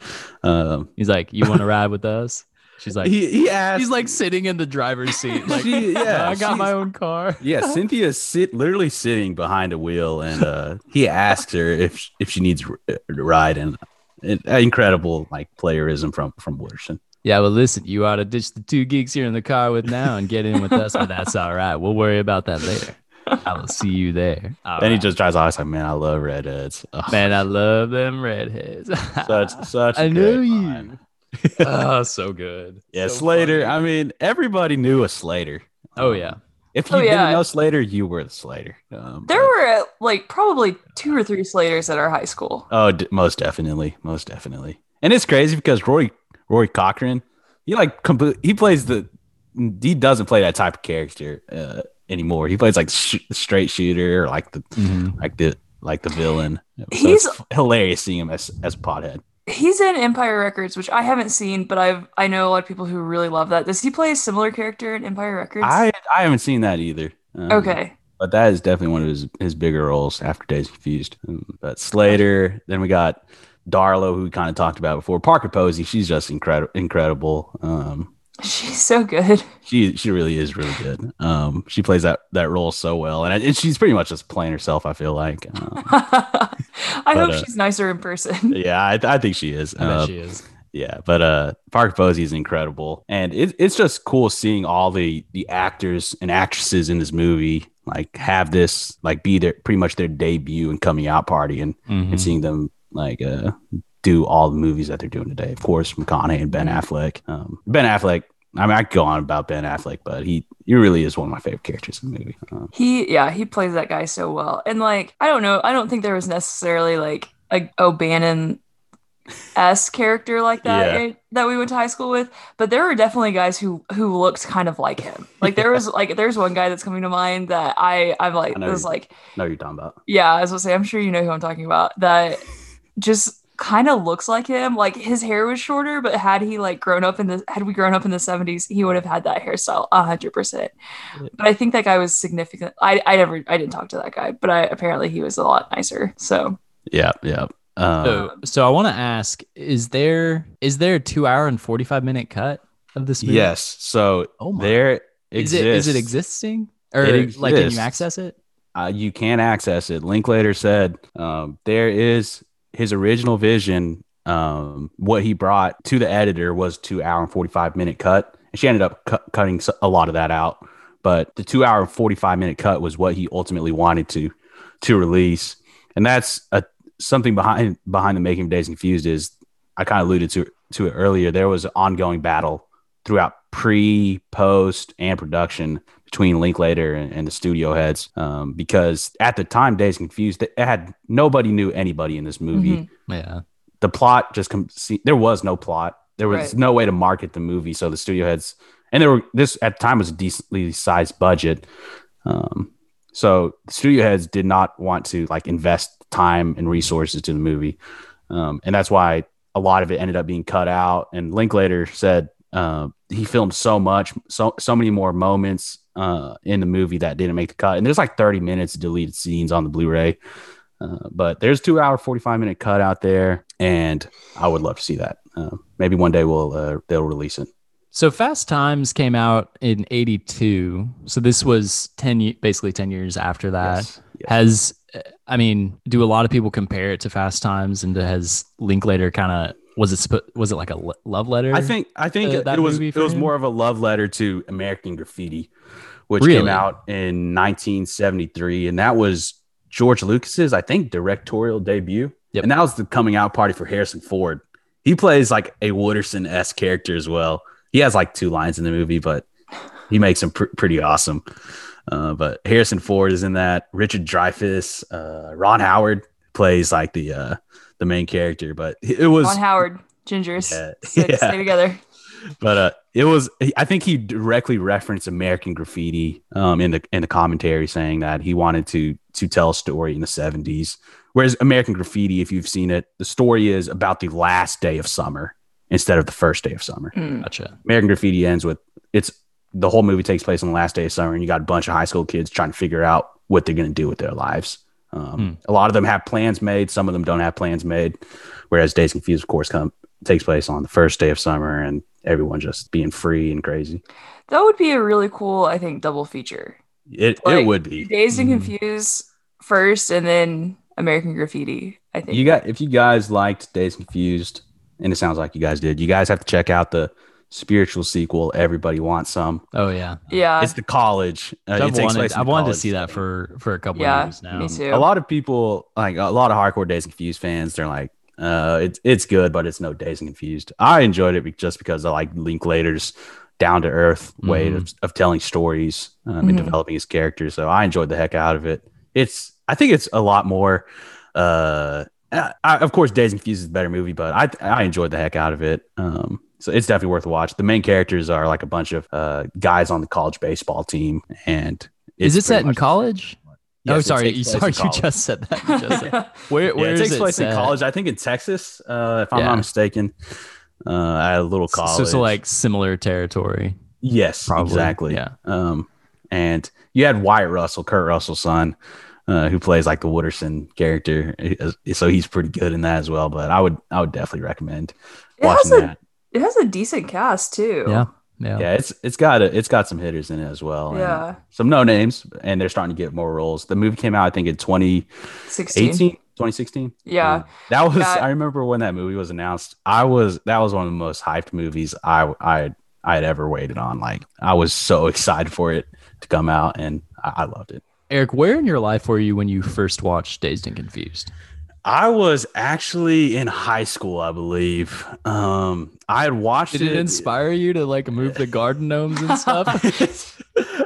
um, He's like, "You want to ride with us?" She's like, he he asked. "He's like sitting in the driver's seat." Like, She- yeah, I got my own car. yeah, Cynthia's sit literally sitting behind a wheel, and uh, he asks her if if she needs a ride, and it, incredible like playerism from from Wooderson. Yeah, well, listen, you ought to ditch the two geeks you're in the car with now and get in with us. But that's all right. We'll worry about that later. I will see you there. All Then he just drives off. He's like, "Man, I love redheads." Oh, man, I love them redheads. such such. a I know you. line. oh, so good. Yeah, So Slater. funny. I mean, everybody knew a Slater. oh Um, yeah. If you Oh, yeah. didn't know Slater, you were the Slater. Um, There but- were like probably two or three Slaters at our high school. Oh, d- most definitely, most definitely. And it's crazy because Roy Rory Cochrane, he like complete, he plays the he doesn't play that type of character uh, anymore. He plays like sh- straight shooter or like the Mhm. like the like the villain. So He's- hilarious seeing him as as a pothead. He's in Empire Records, which I haven't seen, but I've I know a lot of people who really love that. Does he play a similar character in Empire Records? I I haven't seen that either. Um, okay. but that is definitely one of his his bigger roles after Dazed Confused. But Slater, then we got Darla, who we kind of talked about before. Parker Posey, she's just incredible, incredible. Um, She's so good. she she really is really good. Um, she plays that that role so well, and, and she's pretty much just playing herself. I feel like. Um, I hope uh, she's nicer in person. yeah, I, I think she is. I bet Uh, she is. Yeah, but uh, Parker Posey is incredible, and it, it's just cool seeing all the the actors and actresses in this movie like have this like be their pretty much their debut and coming out party, and Mhm. and seeing them like uh do all the movies that they're doing today. Of course, McConaughey and Ben Affleck. Um, ben Affleck. I mean, I could go on about Ben Affleck, but he he really is one of my favorite characters in the movie. Um, He yeah, he plays that guy so well. And like, I don't know, I don't think there was necessarily like a O'Bannion s character like that Yeah. that we went to high school with, but there were definitely guys who who looked kind of like him. Like there was like there's one guy that's coming to mind that I I'm like I was like no you're talking about. yeah, I was gonna say I'm sure you know who I'm talking about. That just kind of looks like him. Like his hair was shorter, but had he like grown up in the had we grown up in the 70s, he would have had that hairstyle a hundred percent. But I think that guy was significant. I I never I didn't talk to that guy, but I apparently he was a lot nicer. So Yeah, yeah. Um, So, so I want to ask: Is there is there a two hour and forty five minute cut of this movie? yes. So Oh my. there Is it is it existing or It like can you access it? uh, you can access it. Linklater said um, there is his original vision. Um, what he brought to the editor was two hour and forty five minute cut, and she ended up cu- cutting a lot of that out. But the two hour and forty five minute cut was what he ultimately wanted to to release, and that's a something behind behind the making of Dazed Confused is I kind of alluded to to it earlier. There was an ongoing battle throughout pre, post, and production between Linklater and, and the studio heads um, because at the time, Dazed Confused, it had nobody knew anybody in this movie. Mhm. Yeah. The plot just com- see, there was no plot. There was Right. no way to market the movie, so the studio heads and there were this at the time was a decently sized budget. Um, so the studio heads did not want to like invest time and resources to the movie, um, and that's why a lot of it ended up being cut out. And Linklater said uh, he filmed so much, so so many more moments uh, in the movie that didn't make the cut. And there's like 30 minutes of deleted scenes on the Blu-ray, uh, but there's two hour 45 minute cut out there, and I would love to see that. Uh, maybe one day we'll uh, they'll release it. So Fast Times came out in '82. So this was ten, basically ten years after that. Yes. Yes. Has I mean, do a lot of people compare it to Fast Times? And has Linklater kind of was it was it like a love letter? I think I think it, that it was it was him? more of a love letter to American Graffiti, which Really? came out in 1973, and that was George Lucas's I think directorial debut, Yep. and that was the coming out party for Harrison Ford. He plays like a Wooderson s character as well. He has like two lines in the movie, but he makes him pr- pretty awesome. Uh, but Harrison Ford is in that. Richard Dreyfuss, uh, Ron Howard plays like the uh, the main character, but it was Ron Howard, Gingers, Yeah. Sit- Yeah. stay together. But uh it was i think he directly referenced american graffiti um in the in the commentary saying that he wanted to to tell a story in the 70s whereas american graffiti if you've seen it the story is about the last day of summer instead of the first day of summer Mm. gotcha. american graffiti ends with it's the whole movie takes place on the last day of summer and you got a bunch of high school kids trying to figure out what they're going to do with their lives um, Hmm. a lot of them have plans made some of them don't have plans made whereas dazed confused of course come takes place on the first day of summer and everyone just being free and crazy That would be a really cool, I think, double feature. it, it would be Dazed and Mhm. Confused first, and then American Graffiti. I think you got if you guys liked dazed confused and it sounds like you guys did you guys have to check out the spiritual sequel everybody wants some Oh yeah. Yeah, it's the college uh, it I've takes wanted, place in I've wanted to see that for for a couple Yeah, of years now. me too. a lot of people like a lot of hardcore dazed and confused fans they're like Uh, it's it's good, but it's no Dazed and Confused. I enjoyed it just because I like Linklater's down to earth way Mhm. of, of telling stories um, and Mhm. developing his characters. So I enjoyed the heck out of it. It's I think it's a lot more. Uh, I, I- of course, Dazed and Confused is a better movie, but I I enjoyed the heck out of it. Um, so it's definitely worth a watch. The main characters are like a bunch of uh, guys on the college baseball team, and Is it set in college? Yes, oh, sorry. You, sorry, you just said that. You just said that. Where, Yeah, where it is takes it place in college. I think in Texas, uh, if I'm Yeah. not mistaken. Uh, at a little So- college. So, so like similar territory. yes, probably, exactly. yeah. Um, and you had Wyatt Russell, Kurt Russell's son, uh, who plays like the Wooderson character. So he's pretty good in that as well. But I would, I would definitely recommend It has watching a that. it has a decent cast too. Yeah. Yeah. Yeah, it's it's got a, it's got some hitters in it as well. and Yeah. some no names, and they're starting to get more roles. The movie came out, I think, in 2018, 16. 2016. Yeah. That was Yeah. I remember when that movie was announced. I was that was one of the most hyped movies I I I had ever waited on. Like I was so excited for it to come out and I, I loved it. Eric, where in your life were you when you first watched Dazed and Confused? I was actually in high school, I believe. Um I had watched Did it inspire you to like move the garden gnomes and stuff?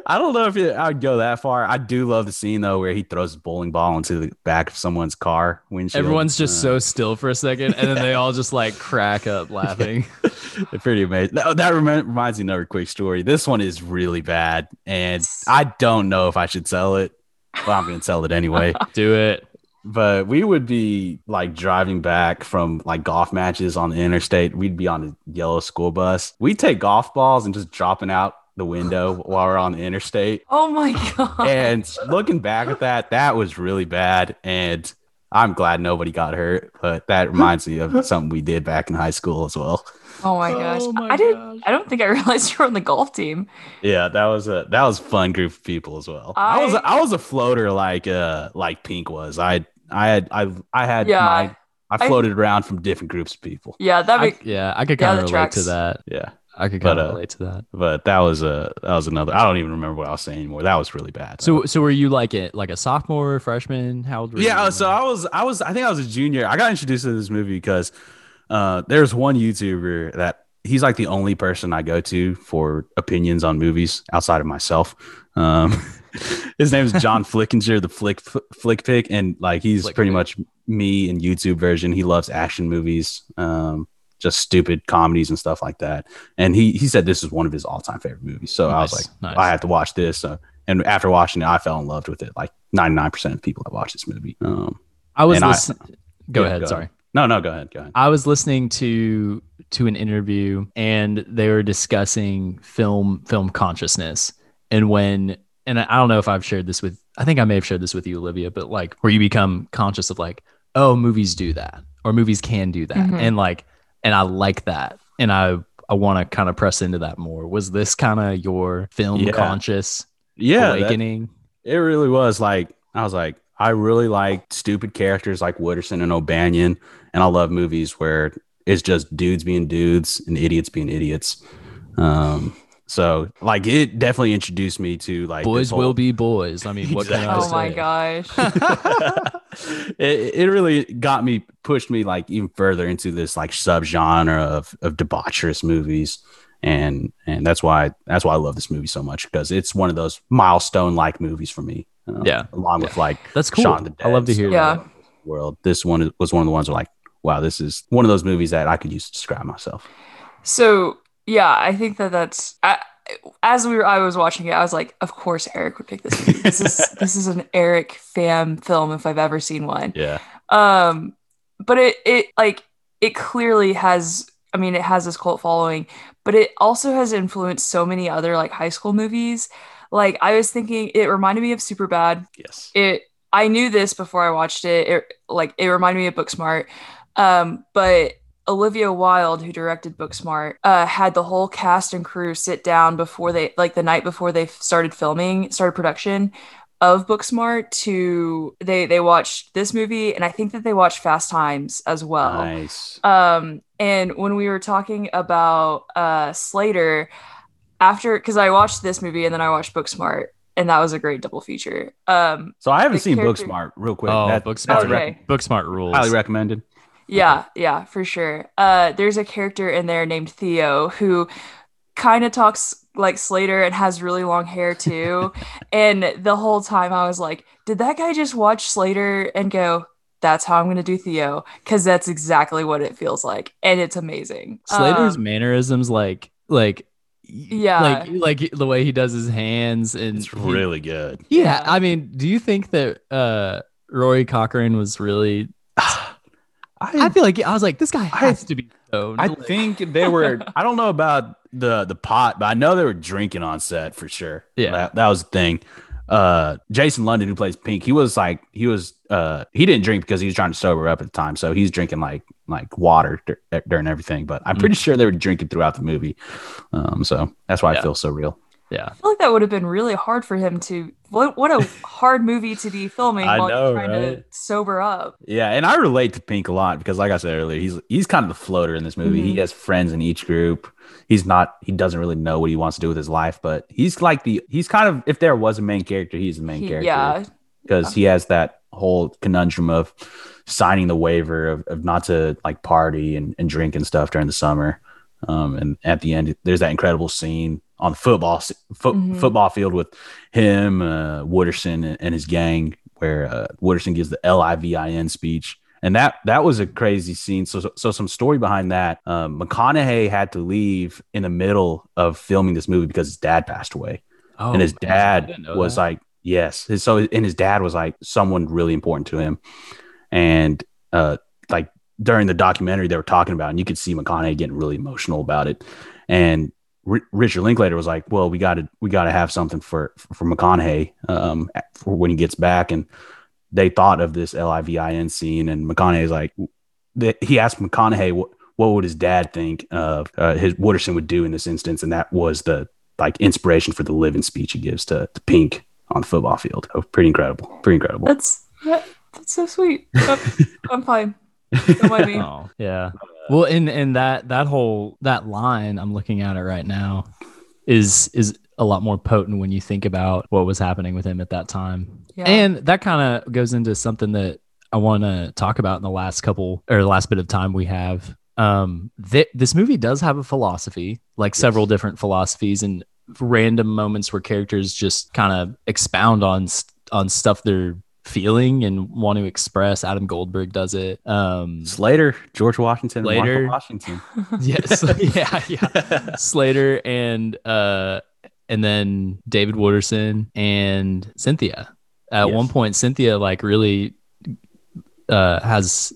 I don't know if it, I'd go that far. I do love the scene though where he throws his bowling ball into the back of someone's car windshield. Everyone's just Uh, so still for a second, and then they all just like crack up laughing. They're pretty amazing. That, that remi- reminds me of another quick story. This one is really bad, and I don't know if I should sell it, but I'm going to sell it anyway. Do it. But we would be like driving back from like golf matches on the interstate. We'd be on a yellow school bus. We'd take golf balls and just dropping out the window while we're on the interstate. Oh my god. And looking back at that, that was really bad. And I'm glad nobody got hurt, but that reminds me of something we did back in high school as well. oh my gosh. Oh my I did gosh. I don't think I realized you were on the golf team. Yeah, that was a that was a fun group of people as well. I, was I- I was a floater like uh like Pink was. I I had I I had Yeah. my I I- floated around from different groups of people. Yeah, that I, make yeah, I could kind that of relate to that. Yeah. I could But, kind of uh, relate to that. But that was a that was another I don't even remember what I was saying anymore. That was really bad. So, so were you like it, like a sophomore, freshman? How old were you? yeah, uh, so I was I was I think I was a junior. I got introduced to this movie because uh there's one YouTuber that he's like the only person I go to for opinions on movies outside of myself. Um his name is John Flickinger, the flick flick pick, and like he's Flick pretty Pick. much me in YouTube version. He loves action movies, um, just stupid comedies and stuff like that. And he he said this is one of his all time favorite movies. So I was like, nice. I have to watch this. So, and after watching it, I fell in love with it. Like 99% of people that watch this movie. Um, I was and I-. Go Yeah, ahead. go sorry. ahead. no, no, go ahead. Go ahead. I was listening to to an interview and they were discussing film film consciousness and when and I don't know if I've shared this with I think I may have shared this with you Olivia but like where you become conscious of like oh movies do that or movies can do that Mhm. and like and I like that and I I want to kind of press into that more was this kind of your film Yeah. conscious Yeah, that- awakening it really was like I was like I really like stupid characters like Wooderson and O'Bannion, and I love movies where it's just dudes being dudes and idiots being idiots. Um, so like it definitely introduced me to like boys whole- will be boys I mean what can I Exactly. Oh my gosh. it, it really got me pushed me like even further into this like subgenre of of debaucherous movies and and that's why that's why I love this movie so much because it's one of those milestone like movies for me uh, Yeah. along with like that's cool Shaun the I love to hear Yeah. world this one was one of the ones where like wow this is one of those movies that I could use to describe myself So yeah, I think that that's I, as we were I was watching it, I was like, of course Eric would pick this movie. This is this is an Eric fam film if I've ever seen one. yeah Um, but it it like it clearly has. I mean, it has this cult following, but it also has influenced so many other like high school movies. Like I was thinking, it reminded me of Superbad. yes It I knew this before I watched it. It like it reminded me of Booksmart. Um, but Olivia Wilde, who directed Booksmart, uh, had the whole cast and crew sit down before they like the night before they started filming, started production of Booksmart to they they watched this movie and I think that they watched Fast Times as well. nice Um, and when we were talking about uh Slater, after because I watched this movie and then I watched Booksmart, and that was a great double feature. Um, so I haven't seen character- Booksmart real quick oh That- Booksmart that's Okay. rec- Booksmart rules highly recommended Yeah, yeah, for sure. Uh, there's a character in there named Theo who kind of talks like Slater and has really long hair too. and the whole time I was like, did that guy just watch Slater and go, that's how I'm going to do Theo? Because that's exactly what it feels like. And it's amazing. Slater's Um, mannerisms, like, like, Yeah. like, like the way he does his hands, and It's he- really good. yeah. Yeah. I mean, do you think that uh Rory Cochrane was really? I feel like I was like, this guy I- has to be stoned. I think they were. I don't know about the the pot, but I know they were drinking on set for sure. Yeah. that, that was the thing. Uh, Jason London, who plays Pink, he was like he was. Uh, he didn't drink because he was trying to sober up at the time, so he's drinking like like water dur- during everything. But I'm pretty sure they were drinking throughout the movie. Um, so that's why Yeah. I feel so real. yeah, I feel like that would have been really hard for him to. What, what a hard movie to be filming I while know, you're trying to right? sober up. Yeah, and I relate to Pink a lot because, like I said earlier, he's he's kind of the floater in this movie. He Mhm. has friends in each group. He's not. He doesn't really know what he wants to do with his life, but he's like the. He's kind of. If there was a main character, he's the main He- character. yeah, because he has that whole conundrum of signing the waiver of, of not to like party and, and drink and stuff during the summer. Um, and at the end, there's that incredible scene on the football s- fo- Mhm. football field with him, uh, Wooderson, and, and his gang, where uh, Wooderson gives the L I V I N speech. And that that was a crazy scene. So, so, so some story behind that. Um, McConaughey had to leave in the middle of filming this movie because his dad passed away oh, and his dad was that. like yes His- so and his dad was like someone really important to him and uh like during the documentary they were talking about and you could see mcconaughey getting really emotional about it and R- richard linklater was like well we got to we got to have something for for mcconaughey um for when he gets back and they thought of this l-i-v-i-n scene and mcconaughey's like that he asked mcconaughey what what would his dad think of uh, his Wooderson would do in this instance, and that was the like inspiration for the living speech he gives to, to Pink on the football field. Oh, pretty incredible. Pretty incredible. that's that, that's so sweet. I'm, I'm fine. Don't mind me. Oh, yeah. Well, and and that that whole that line I'm looking at it right now is is a lot more potent when you think about what was happening with him at that time. Yeah. And that kind of goes into something that I want to talk about in the last couple or the last bit of time we have. Um, th- this movie does have a philosophy, like several different philosophies, and random moments where characters just kind of expound on st- on stuff they're feeling and want to express. Adam Goldberg does it. Um, Slater, George Washington, and Slater. Washington. yes, yeah, yeah. Slater and uh, and then David Wooderson and Cynthia. At Yes. one point, Cynthia like really uh has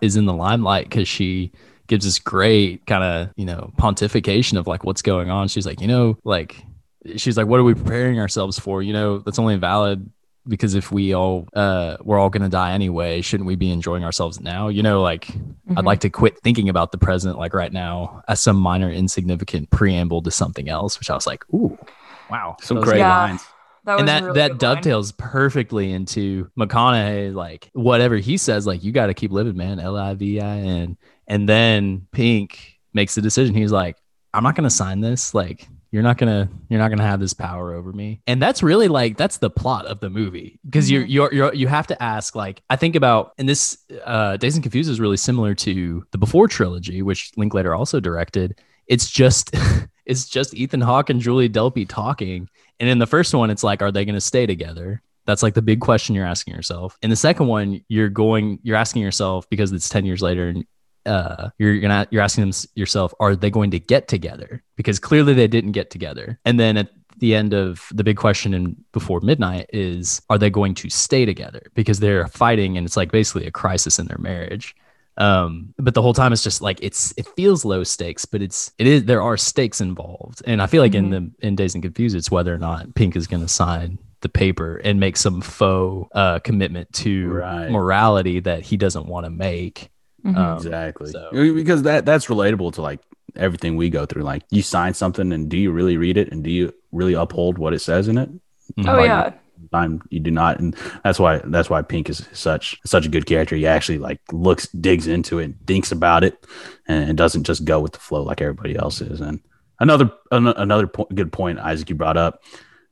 is in the limelight because she gives this great kind of you know pontification of like what's going on. She's like, you know, like she's like, what are we preparing ourselves for? You know, that's only valid because if we all uh we're all gonna die anyway, shouldn't we be enjoying ourselves now? You know, like I'd Mhm. like to quit thinking about the present like right now as some minor insignificant preamble to something else, which I was like, ooh, wow. Some That great Yeah. lines. That and that really that good line. dovetails perfectly into McConaughey, like whatever he says, like you got to keep living, man. L I V I N, and then Pink makes the decision. He's like, I'm not gonna sign this. Like you're not gonna you're not gonna have this power over me. And that's really like that's the plot of the movie because you're Mhm. you're you're you have to ask like I think about and this uh Dazed and Confused is really similar to the Before trilogy, which Linklater also directed. It's just it's just Ethan Hawke and Julie Delpy talking and in the first one, it's like, are they going to stay together? That's like the big question you're asking yourself. In the second one, you're going, you're asking yourself because it's 10 years later and uh, you're gonna, you're asking them yourself, are they going to get together? Because clearly they didn't get together. And then at the end of the big question in Before Midnight is, are they going to stay together? Because they're fighting and it's like basically a crisis in their marriage um but the whole time it's just like it's it feels low stakes but it's it is there are stakes involved and i feel like in the in dazed and confused it's whether or not pink is going to sign the paper and make some faux uh commitment to Right. morality that he doesn't want to make Mhm. um, Exactly. so- Because that that's relatable to like everything we go through. Like you sign something and do you really read it and do you really uphold what it says in it? oh like- yeah. time you do not and that's why that's why pink is such such a good character he actually like looks digs into it thinks about it and doesn't just go with the flow like everybody else is and another an- another po- good point isaac you brought up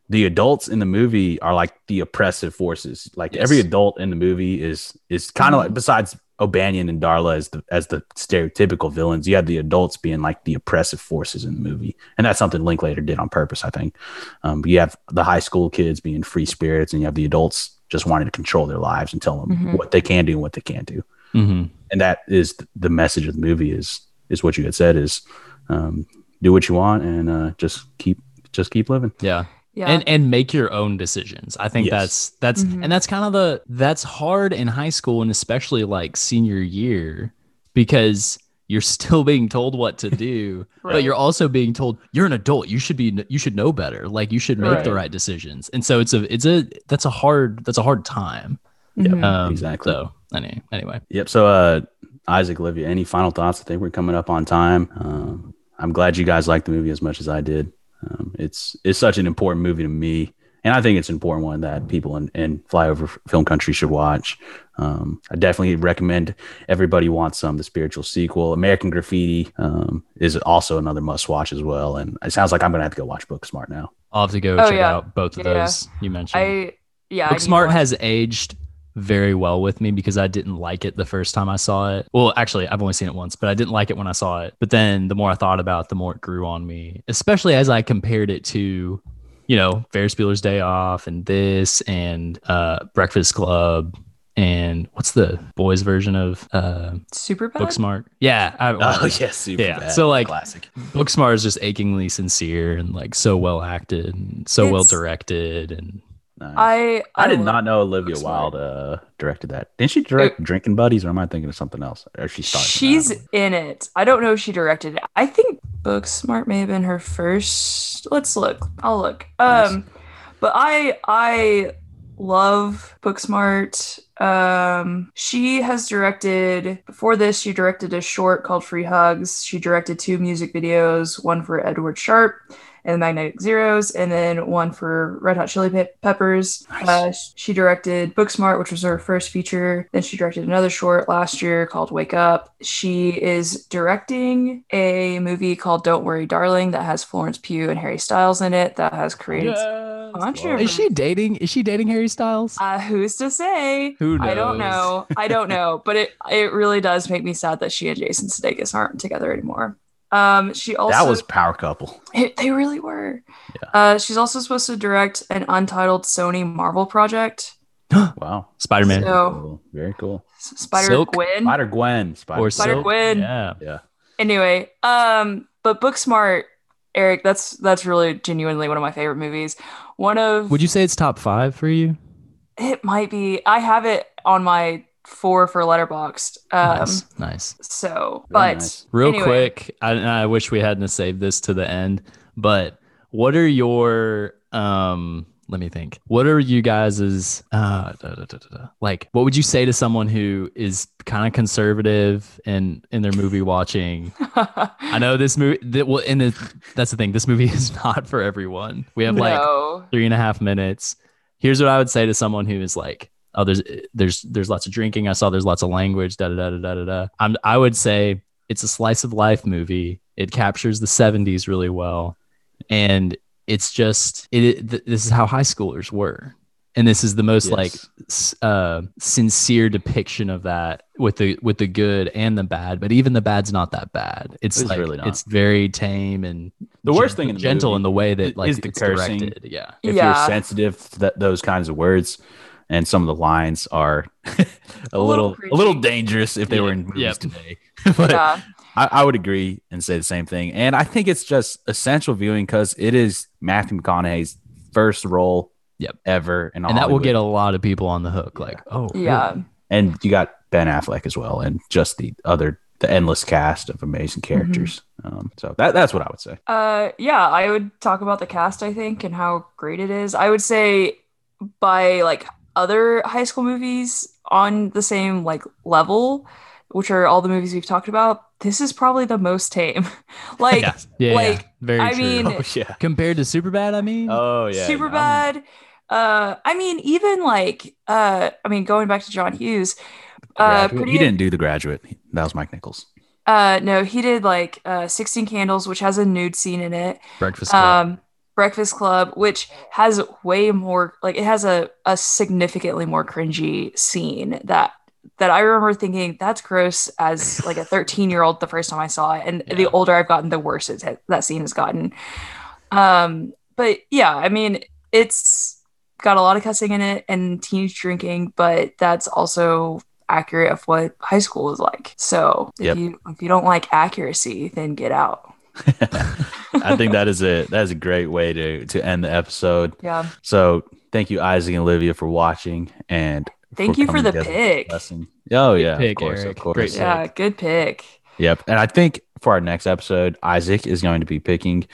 the adults in the movie are like the oppressive forces like Yes. every adult in the movie is is kind of like besides O'Bannion and Darla as the as the stereotypical villains. You have the adults being like the oppressive forces in the movie, and that's something Linklater did on purpose, I think. Um, you have the high school kids being free spirits, and you have the adults just wanting to control their lives and tell them Mhm. what they can do and what they can't do. hmm And that is the message of the movie. Is is what you had said is um, do what you want and uh, just keep just keep living. Yeah. Yeah. and and make your own decisions i think Yes. that's that's Mhm. and that's kind of the that's hard in high school and especially like senior year because you're still being told what to do but you're also being told you're an adult you should be you should know better like you should make the Right. right decisions and so it's a it's a that's a hard that's a hard time Mhm. um, Exactly. so any, anyway Yep. So, uh, Isaac, Olivia, any final thoughts? I think we're coming up on time. Um, I'm glad you guys liked the movie as much as I did. Um, it's it's such an important movie to me, and I think it's an important one that people in, in flyover film country should watch. Um, I definitely recommend everybody wants some. The spiritual sequel, American Graffiti, um, is also another must watch as well. And it sounds like I'm gonna have to go watch Booksmart now. i'll have to go Oh, check yeah. out both of Yeah. those you mentioned I yeah. I need Booksmart has aged very well with me because I didn't like it the first time I saw it. Well, actually, I've only seen it once, but I didn't like it when I saw it. But then the more I thought about it, the more it grew on me, especially as I compared it to, you know, Ferris Bueller's Day Off and this and uh, Breakfast Club and what's the boys' version of uh, super bad. Booksmart? Yeah. I, Oh yes, super Yeah, bad. so, like- classic. Booksmart is just achingly sincere and like so well acted and so well directed. And Nice. I I did not know Olivia Wilde uh, directed that. Didn't she direct Drinking Buddies, or am I thinking of something else? Or she in that She's in it. I don't know if she directed it. I think Booksmart may have been her first. Let's look. I'll look. Nice. Um, but I I love Booksmart. Um, she has directed before this. She directed a short called Free Hugs. She directed two music videos, one for Edward Sharpe and the Magnetic Zeros, and then one for Red Hot Chili Pe- Peppers. Nice. Uh, she directed Booksmart, which was her first feature. Then she directed another short last year called Wake Up. She is directing a movie called Don't Worry, Darling that has Florence Pugh and Harry Styles in it. That has created. Controversy. is she dating? Is she dating Harry Styles? Uh, who's to say? Who I don't know. I don't know, but it it really does make me sad that she and Jason Sudeikis aren't together anymore. Um, she also that was power couple. it, they really were. Yeah. Uh, she's also supposed to direct an untitled Sony Marvel project. Wow, Spider Man So- very cool. Spider Silk? Gwen. Spider Gwen, Spider. or Spider Silk? Gwen. Yeah. yeah, Anyway, um, but Booksmart, Eric, that's that's really genuinely one of my favorite movies. One of Would you say it's top five for you? it might be. I have it on my four for Letterboxd. Um, nice, nice. so, Very but nice. Real anyway. quick, I, I wish we hadn't saved this to the end, but what are your um? Let me think. What are you guys's uh da, da, da, da, da. like? What would you say to someone who is kind of conservative and in their movie watching? I know this movie. That, well, and the, that's the thing. This movie is not for everyone. We have like three and a half minutes. Here's what I would say to someone who is like, oh, there's there's there's lots of drinking. I saw there's lots of language. Da da da da da da. da. I'm I would say it's a slice of life movie. It captures the '70s really well, and it's just it. th- This is how high schoolers were, and this is the most Yes. like uh, sincere depiction of that with the with the good and the bad. But even the bad's not that bad. It's, It's like really not. it's very tame and The worst gen- thing in the gentle movie in the way that like is the it's cursing. directed. Yeah. if Yeah. you're sensitive to that, those kinds of words, and some of the lines are a, little little a little dangerous if they Yeah. were in movies Yep. today. but yeah. I, I would agree and say the same thing. And I think it's just essential viewing because it is Matthew McConaughey's first role Yep. ever, in and that will get a lot of people on the hook. Like, oh, Yeah. really? and you got Ben Affleck as well, and just the other the endless cast of amazing Mm-hmm. characters. Um, so that that's what I would say. Uh, yeah, I would talk about the cast, I think, and how great it is. I would say by like other high school movies on the same like level, which are all the movies we've talked about, this is probably the most tame. like, yeah, yeah, like, yeah. very I true. mean- Oh yeah. compared to Superbad, I mean, Oh yeah. super I'm- bad. Uh, I mean, even like, uh, I mean, going back to John Hughes, uh, pretty. he didn't do the graduate. That was Mike Nichols. Uh, no, he did like uh, 16 Candles, which has a nude scene in it. Breakfast Club. um breakfast club which has way more like it has a, a significantly more cringy scene that that I remember thinking that's gross as like a 13 year old the first time I saw it, and Yeah. the older I've gotten, the worse it's, that scene has gotten. Um, but yeah, I mean, it's got a lot of cussing in it and teenage drinking, but that's also accurate of what high school is like. So if Yep. you if you don't like accuracy, then get out. I think that is a that is a great way to to end the episode. Yeah. So thank you, Isaac and Olivia, for watching and Thank you for the pick. discussing. Oh yeah, pick, of course, Eric. of course. Great Yeah, good pick. Yep. And I think for our next episode, Isaac is going to be picking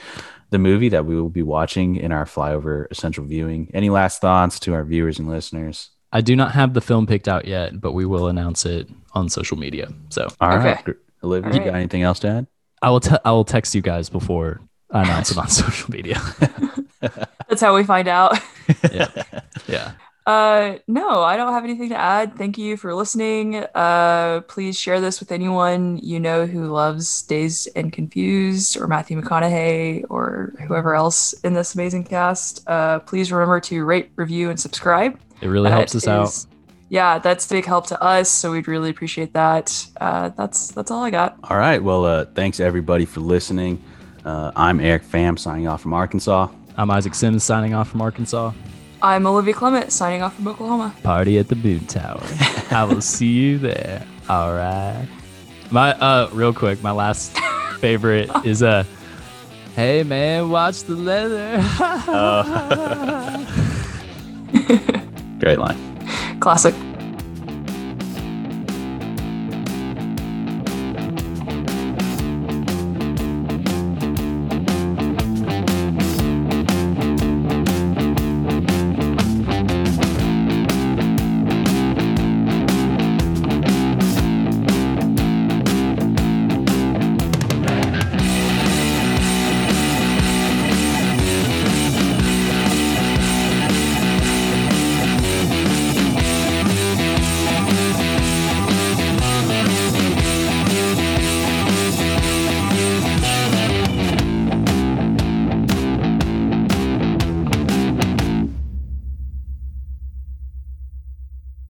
the movie that we will be watching in our flyover essential viewing. Any last thoughts to our viewers and listeners? I do not have the film picked out yet, but we will announce it on social media. So All right, Okay. Gr- Olivia, All you got anything else to add? I will te- I will text you guys before I announce it on social media. That's how we find out. yeah. Yeah. Uh, no, I don't have anything to add. Thank you for listening. Uh, please share this with anyone you know who loves Dazed and Confused or Matthew McConaughey or whoever else in this amazing cast. Uh, please remember to rate, review, and subscribe. It really That helps us out. Is- Yeah, that's a big help to us, so we'd really appreciate that. Uh, that's that's all I got. All right. Well, uh, thanks everybody for listening. Uh, I'm Eric Pham signing off from Arkansas. I'm Isaac Sims signing off from Arkansas. I'm Olivia Clement signing off from Oklahoma. Party at the Boot Tower. I will see you there. All right. My uh real quick, my last favorite is uh Hey man, watch the leather. Great line. Classic.